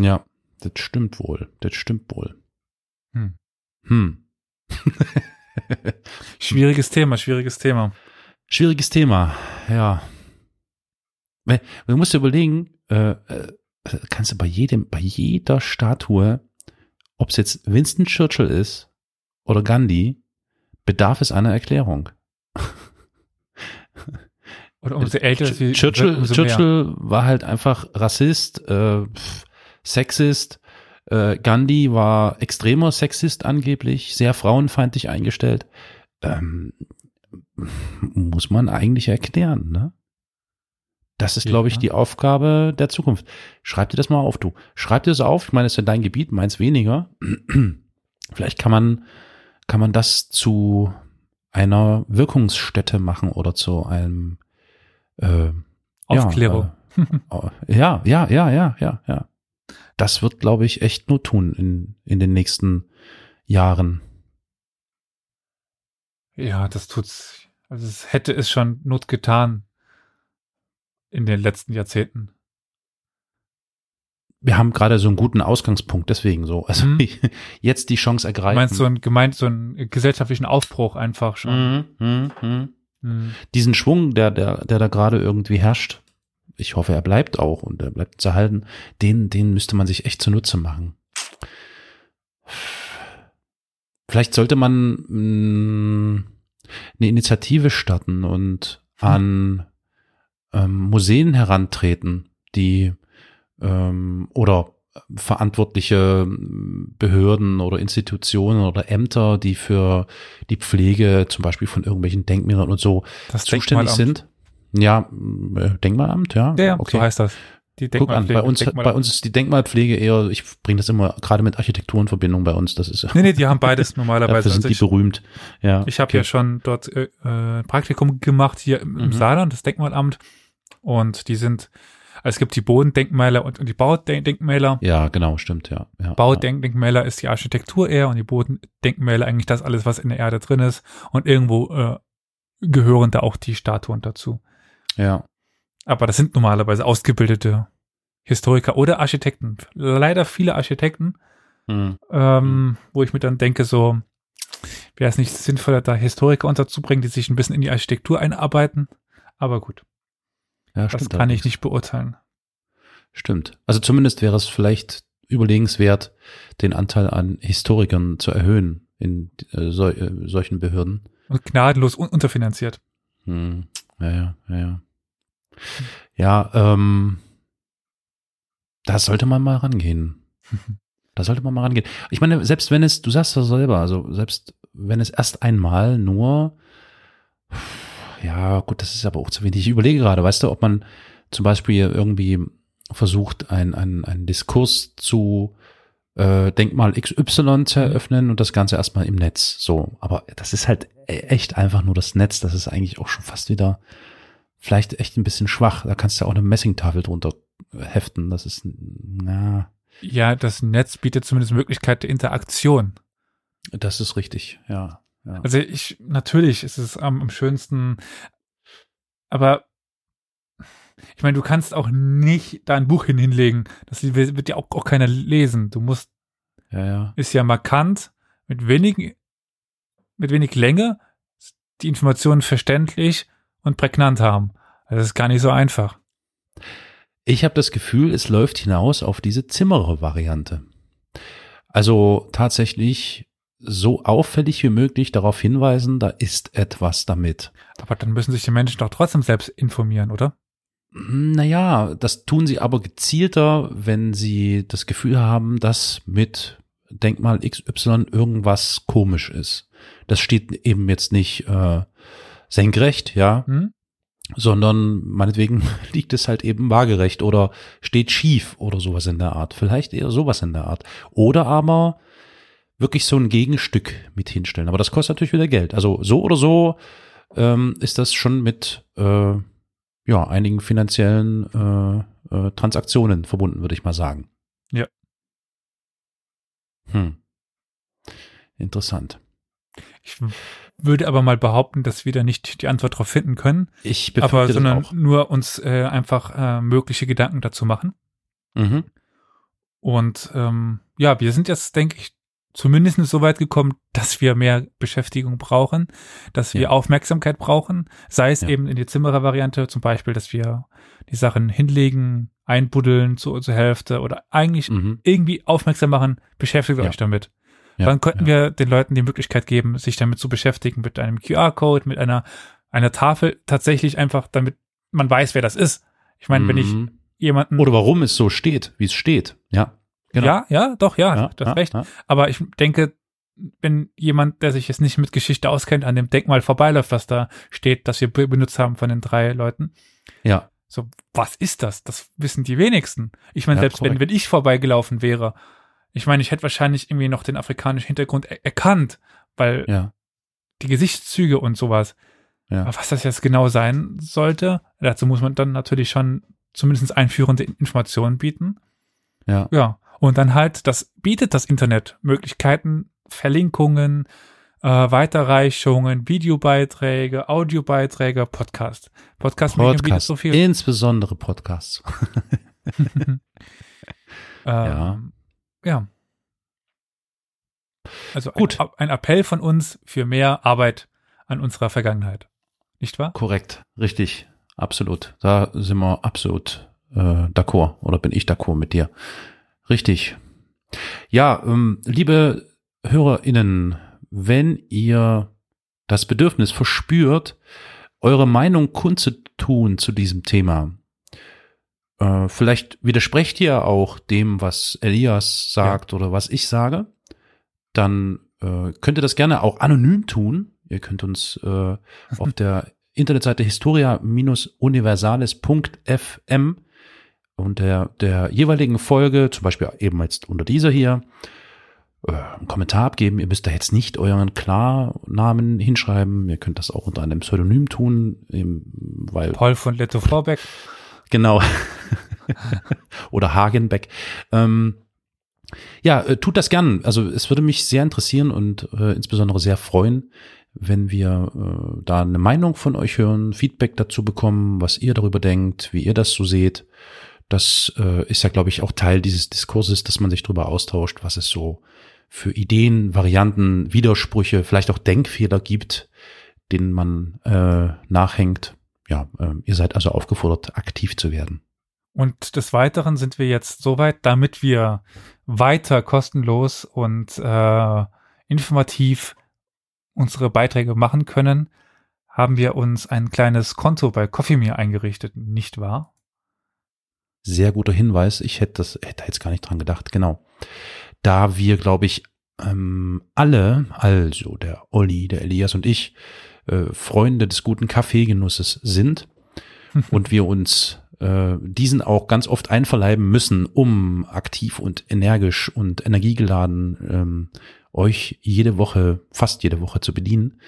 Ja, das stimmt wohl. Das stimmt wohl. Hm. Hm. [LAUGHS] schwieriges Thema, schwieriges Thema. Schwieriges Thema, ja. Du musst dir überlegen, äh, äh, kannst du bei jedem, bei jeder Statue, ob es jetzt Winston Churchill ist oder Gandhi, bedarf es einer Erklärung. Oder umso älter sie Churchill, umso Churchill war halt einfach Rassist, äh, Sexist. Äh, Gandhi war extremer Sexist angeblich, sehr frauenfeindlich eingestellt. Ähm, muss man eigentlich erklären, ne? Das ist, glaube ich, die Aufgabe der Zukunft. Schreib dir das mal auf, du. Schreib dir das auf. Ich meine, es ist ja dein Gebiet, meins weniger. [CLEARS THROAT] Vielleicht kann man, kann man das zu einer Wirkungsstätte machen oder zu einem äh, Aufklärung. Ja, äh, [LAUGHS] ja, ja, ja, ja, ja, ja. Das wird, glaube ich, echt nur tun in, in den nächsten Jahren. Ja, das tut's. Also es hätte es schon Not getan in den letzten Jahrzehnten. Wir haben gerade so einen guten Ausgangspunkt, deswegen so. Also mhm. [LAUGHS] jetzt die Chance ergreifen. Meinst du so ein gemeint so einen gesellschaftlichen Aufbruch einfach schon? Mhm, mh, mh. Mhm. Diesen Schwung, der, der, der da gerade irgendwie herrscht, ich hoffe, er bleibt auch und er bleibt zu halten, den, den müsste man sich echt zunutze machen. Vielleicht sollte man mh, mm, eine Initiative starten und hm. an ähm, Museen herantreten, die ähm, oder verantwortliche Behörden oder Institutionen oder Ämter, die für die Pflege zum Beispiel von irgendwelchen Denkmälern und so das zuständig sind. Ja, äh, Denkmalamt, ja. Ja, okay. so heißt das. Die Guck an, bei uns, bei uns ist die Denkmalpflege eher, ich bringe das immer gerade mit Architektur in Verbindung bei uns. Das ist Nee, nee, die haben beides [LAUGHS] normalerweise. Dafür sind also die berühmt. Ja. Ich habe okay. ja schon dort äh, äh, Praktikum gemacht hier im, im mhm. Saarland, das Denkmalamt. Und die sind, also es gibt die Bodendenkmäler und, und die Baudenkmäler. Ja, genau, stimmt, ja. ja Baudenkmäler ist die Architektur eher und die Bodendenkmäler eigentlich das alles, was in der Erde drin ist. Und irgendwo äh, gehören da auch die Statuen dazu. Ja. Aber das sind normalerweise ausgebildete Historiker oder Architekten. Leider viele Architekten, hm. ähm, wo ich mir dann denke, so wäre es nicht sinnvoller, da Historiker unterzubringen, die sich ein bisschen in die Architektur einarbeiten. Aber gut. Ja, das kann ich nicht beurteilen. Stimmt. Also zumindest wäre es vielleicht überlegenswert, den Anteil an Historikern zu erhöhen in äh, so, äh, solchen Behörden. Und gnadenlos un unterfinanziert. Hm. Ja, ja, ja, ja. Ja, ähm, da sollte man mal rangehen. [LAUGHS] Da sollte man mal rangehen. Ich meine, selbst wenn es, du sagst das selber, also selbst wenn es erst einmal nur ja, gut, das ist aber auch zu wenig. Ich überlege gerade, weißt du, ob man zum Beispiel irgendwie versucht, ein, ein, einen Diskurs zu äh, Denkmal XY zu eröffnen und das Ganze erstmal im Netz. So, aber das ist halt e-, echt einfach nur das Netz. Das ist eigentlich auch schon fast wieder vielleicht echt ein bisschen schwach. Da kannst du auch eine Messingtafel drunter heften. Das ist, na. Ja, das Netz bietet zumindest Möglichkeit der Interaktion. Das ist richtig, ja. Ja. Also ich, natürlich ist es am, am schönsten, aber ich meine, du kannst auch nicht da ein Buch hin hinlegen. Das wird ja auch, auch keiner lesen. Du musst, ja, ja. ist ja markant, mit wenig, mit wenig Länge, die Informationen verständlich und prägnant haben. Also das ist gar nicht so einfach. Ich habe das Gefühl, es läuft hinaus auf diese Zimmerer-Variante. Also tatsächlich so auffällig wie möglich darauf hinweisen, da ist etwas damit. Aber dann müssen sich die Menschen doch trotzdem selbst informieren, oder? Naja, das tun sie aber gezielter, wenn sie das Gefühl haben, dass mit Denkmal XY irgendwas komisch ist. Das steht eben jetzt nicht äh, senkrecht, ja, Hm? sondern meinetwegen [LAUGHS] liegt es halt eben waagerecht oder steht schief oder sowas in der Art. Vielleicht eher sowas in der Art. Oder aber wirklich so ein Gegenstück mit hinstellen. Aber das kostet natürlich wieder Geld. Also so oder so ähm, ist das schon mit äh, ja, einigen finanziellen äh, äh, Transaktionen verbunden, würde ich mal sagen. Ja. Hm. Interessant. Ich würde aber mal behaupten, dass wir da nicht die Antwort drauf finden können, Ich aber sondern nur uns äh, einfach äh, mögliche Gedanken dazu machen. Mhm. Und ähm, ja, wir sind jetzt, denke ich, zumindest so weit gekommen, dass wir mehr Beschäftigung brauchen, dass wir Ja. Aufmerksamkeit brauchen, sei es Ja. eben in die Zimmerer-Variante, zum Beispiel, dass wir die Sachen hinlegen, einbuddeln zu, zur Hälfte oder eigentlich Mhm. irgendwie aufmerksam machen, beschäftigt Ja. euch damit. Dann könnten wir den Leuten die Möglichkeit geben, sich damit zu beschäftigen, mit einem QR-Code, mit einer, einer Tafel, tatsächlich einfach, damit man weiß, wer das ist. Ich meine, wenn ich Mhm. jemanden. Oder warum es so steht, wie es steht. Ja. Genau. Ja, ja, doch, ja, ja, das ja, recht. Ja. Aber ich denke, wenn jemand, der sich jetzt nicht mit Geschichte auskennt, an dem Denkmal vorbeiläuft, was da steht, das wir be- benutzt haben von den drei Leuten, ja. so, was ist das? Das wissen die wenigsten. Ich meine, Ja, selbst wenn, wenn ich vorbeigelaufen wäre, ich meine, ich hätte wahrscheinlich irgendwie noch den afrikanischen Hintergrund er erkannt, weil ja. die Gesichtszüge und sowas. Ja. Aber was das jetzt genau sein sollte, dazu muss man dann natürlich schon zumindest einführende Informationen bieten. Ja. Ja. Und dann halt, das bietet das Internet Möglichkeiten, Verlinkungen, äh, Weiterreichungen, Videobeiträge, Audiobeiträge, Podcast. Podcast, bietet Podcast. so viel. Insbesondere Podcasts. [LAUGHS] [LAUGHS] Ja. Ähm, ja. Also Gut. Ein, ein Appell von uns für mehr Arbeit an unserer Vergangenheit. Nicht wahr? Korrekt. Richtig. Absolut. Da sind wir absolut äh, d'accord. Oder bin ich d'accord mit dir. Richtig. Ja, ähm, liebe HörerInnen, wenn ihr das Bedürfnis verspürt, eure Meinung kundzutun zu diesem Thema, äh, vielleicht widersprecht ihr auch dem, was Elias sagt oder was ich sage, dann äh, könnt ihr das gerne auch anonym tun. Ihr könnt uns äh, [LAUGHS] auf der Internetseite historia-universales.fm unter der jeweiligen Folge, zum Beispiel eben jetzt unter dieser hier, äh, einen Kommentar abgeben. Ihr müsst da jetzt nicht euren Klarnamen hinschreiben. Ihr könnt das auch unter einem Pseudonym tun, eben, weil Paul von Letto Vorbeck. Genau. [LAUGHS] Oder Hagenbeck. Ähm, ja, äh, tut das gern. Also es würde mich sehr interessieren und äh, insbesondere sehr freuen, wenn wir äh, da eine Meinung von euch hören, Feedback dazu bekommen, was ihr darüber denkt, wie ihr das so seht. Das äh, ist ja, glaube ich, auch Teil dieses Diskurses, dass man sich darüber austauscht, was es so für Ideen, Varianten, Widersprüche, vielleicht auch Denkfehler gibt, denen man äh, nachhängt. Ja, äh, ihr seid also aufgefordert, aktiv zu werden. Und des Weiteren sind wir jetzt soweit, damit wir weiter kostenlos und äh, informativ unsere Beiträge machen können, haben wir uns ein kleines Konto bei Coffee Me eingerichtet, nicht wahr? Sehr guter Hinweis. Ich hätte das, hätte jetzt gar nicht dran gedacht. Genau. Da wir, glaube ich, ähm, alle, also der Olli, der Elias und ich, äh, Freunde des guten Kaffeegenusses sind [LAUGHS] und wir uns äh, diesen auch ganz oft einverleiben müssen, um aktiv und energisch und energiegeladen ähm, euch jede Woche, fast jede Woche zu bedienen,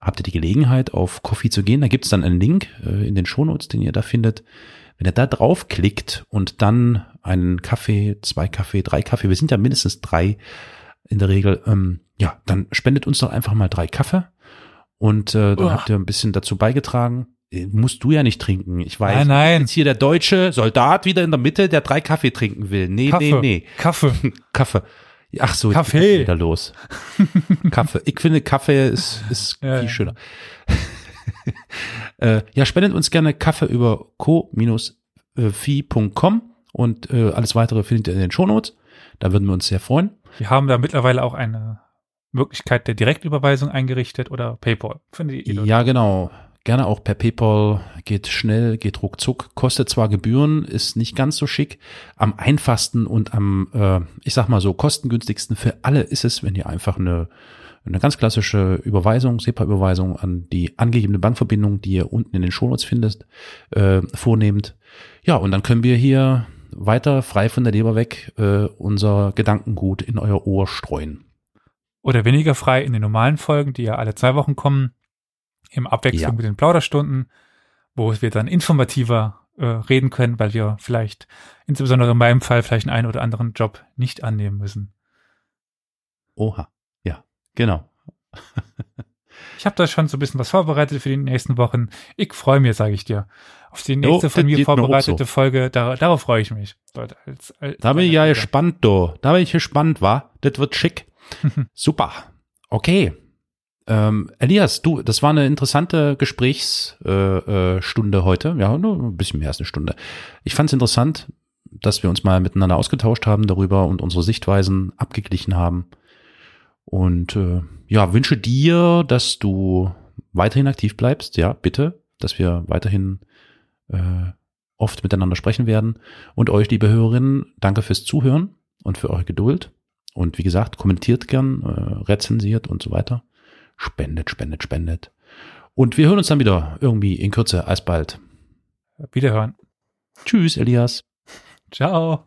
habt ihr die Gelegenheit, auf Coffee zu gehen. Da gibt es dann einen Link äh, in den Shownotes, den ihr da findet. Wenn ihr da draufklickt und dann einen Kaffee, zwei Kaffee, drei Kaffee, wir sind ja mindestens drei in der Regel, ähm, ja, dann spendet uns doch einfach mal drei Kaffee und äh, dann Uah. habt ihr ein bisschen dazu beigetragen. Äh, Musst du ja nicht trinken. Ich weiß, Nein, nein. jetzt hier der deutsche Soldat wieder in der Mitte, der drei Kaffee trinken will. Nee, Kaffee. nee, nee. Kaffee. [LAUGHS] Kaffee. Ach so, Kaffee. wieder los. [LAUGHS] Kaffee. Ich finde, Kaffee ist, ist Ja, viel ja. schöner. [LAUGHS] äh, ja, spendet uns gerne Kaffee über co-fi.com und äh, alles weitere findet ihr in den Shownotes. Da würden wir uns sehr freuen. Wir haben da mittlerweile auch eine Möglichkeit der Direktüberweisung eingerichtet oder PayPal. Finde ich ja, genau. Gerne auch per PayPal. Geht schnell, geht ruckzuck. Kostet zwar Gebühren, ist nicht ganz so schick. Am einfachsten und am, äh, ich sag mal so, kostengünstigsten für alle ist es, wenn ihr einfach eine, eine ganz klassische Überweisung, SEPA-Überweisung an die angegebene Bankverbindung, die ihr unten in den Shownotes findet, äh, vornehmt. Ja, und dann können wir hier weiter frei von der Leber weg äh, unser Gedankengut in euer Ohr streuen. Oder weniger frei in den normalen Folgen, die ja alle zwei Wochen kommen, im Abwechslung ja. mit den Plauderstunden, wo wir dann informativer äh, reden können, weil wir vielleicht, insbesondere in meinem Fall, vielleicht einen oder anderen Job nicht annehmen müssen. Oha, genau. ich habe da schon so ein bisschen was vorbereitet für die nächsten Wochen. Ich freue mich, sage ich dir auf die nächste oh, von mir vorbereitete so. Folge. Da, darauf freue ich mich. Als, als da bin ich ja gespannt, du. Da bin ich gespannt, wa? Das wird schick. [LAUGHS] Super. Okay. Ähm, Elias, du, das war eine interessante Gesprächsstunde äh, äh, heute. Ja, nur ein bisschen mehr als eine Stunde. Ich fand es interessant, dass wir uns mal miteinander ausgetauscht haben darüber und unsere Sichtweisen abgeglichen haben. Und äh, ja, wünsche dir, dass du weiterhin aktiv bleibst. Ja, bitte, dass wir weiterhin äh, oft miteinander sprechen werden. Und euch, liebe Hörerinnen, danke fürs Zuhören und für eure Geduld. Und wie gesagt, kommentiert gern, äh, rezensiert und so weiter. Spendet, spendet, spendet. Und wir hören uns dann wieder irgendwie in Kürze. Alsbald. Wiederhören. Tschüss, Elias. Ciao.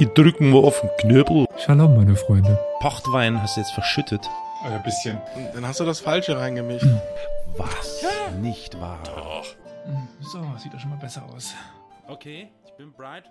Ich drücken wir auf den Knöbel. Shalom, meine Freunde. Pochtwein hast du jetzt verschüttet. Ein bisschen. Dann hast du das Falsche reingemischt. Was? Ja. Nicht wahr? Doch. So, sieht doch schon mal besser aus. Okay, ich bin bright.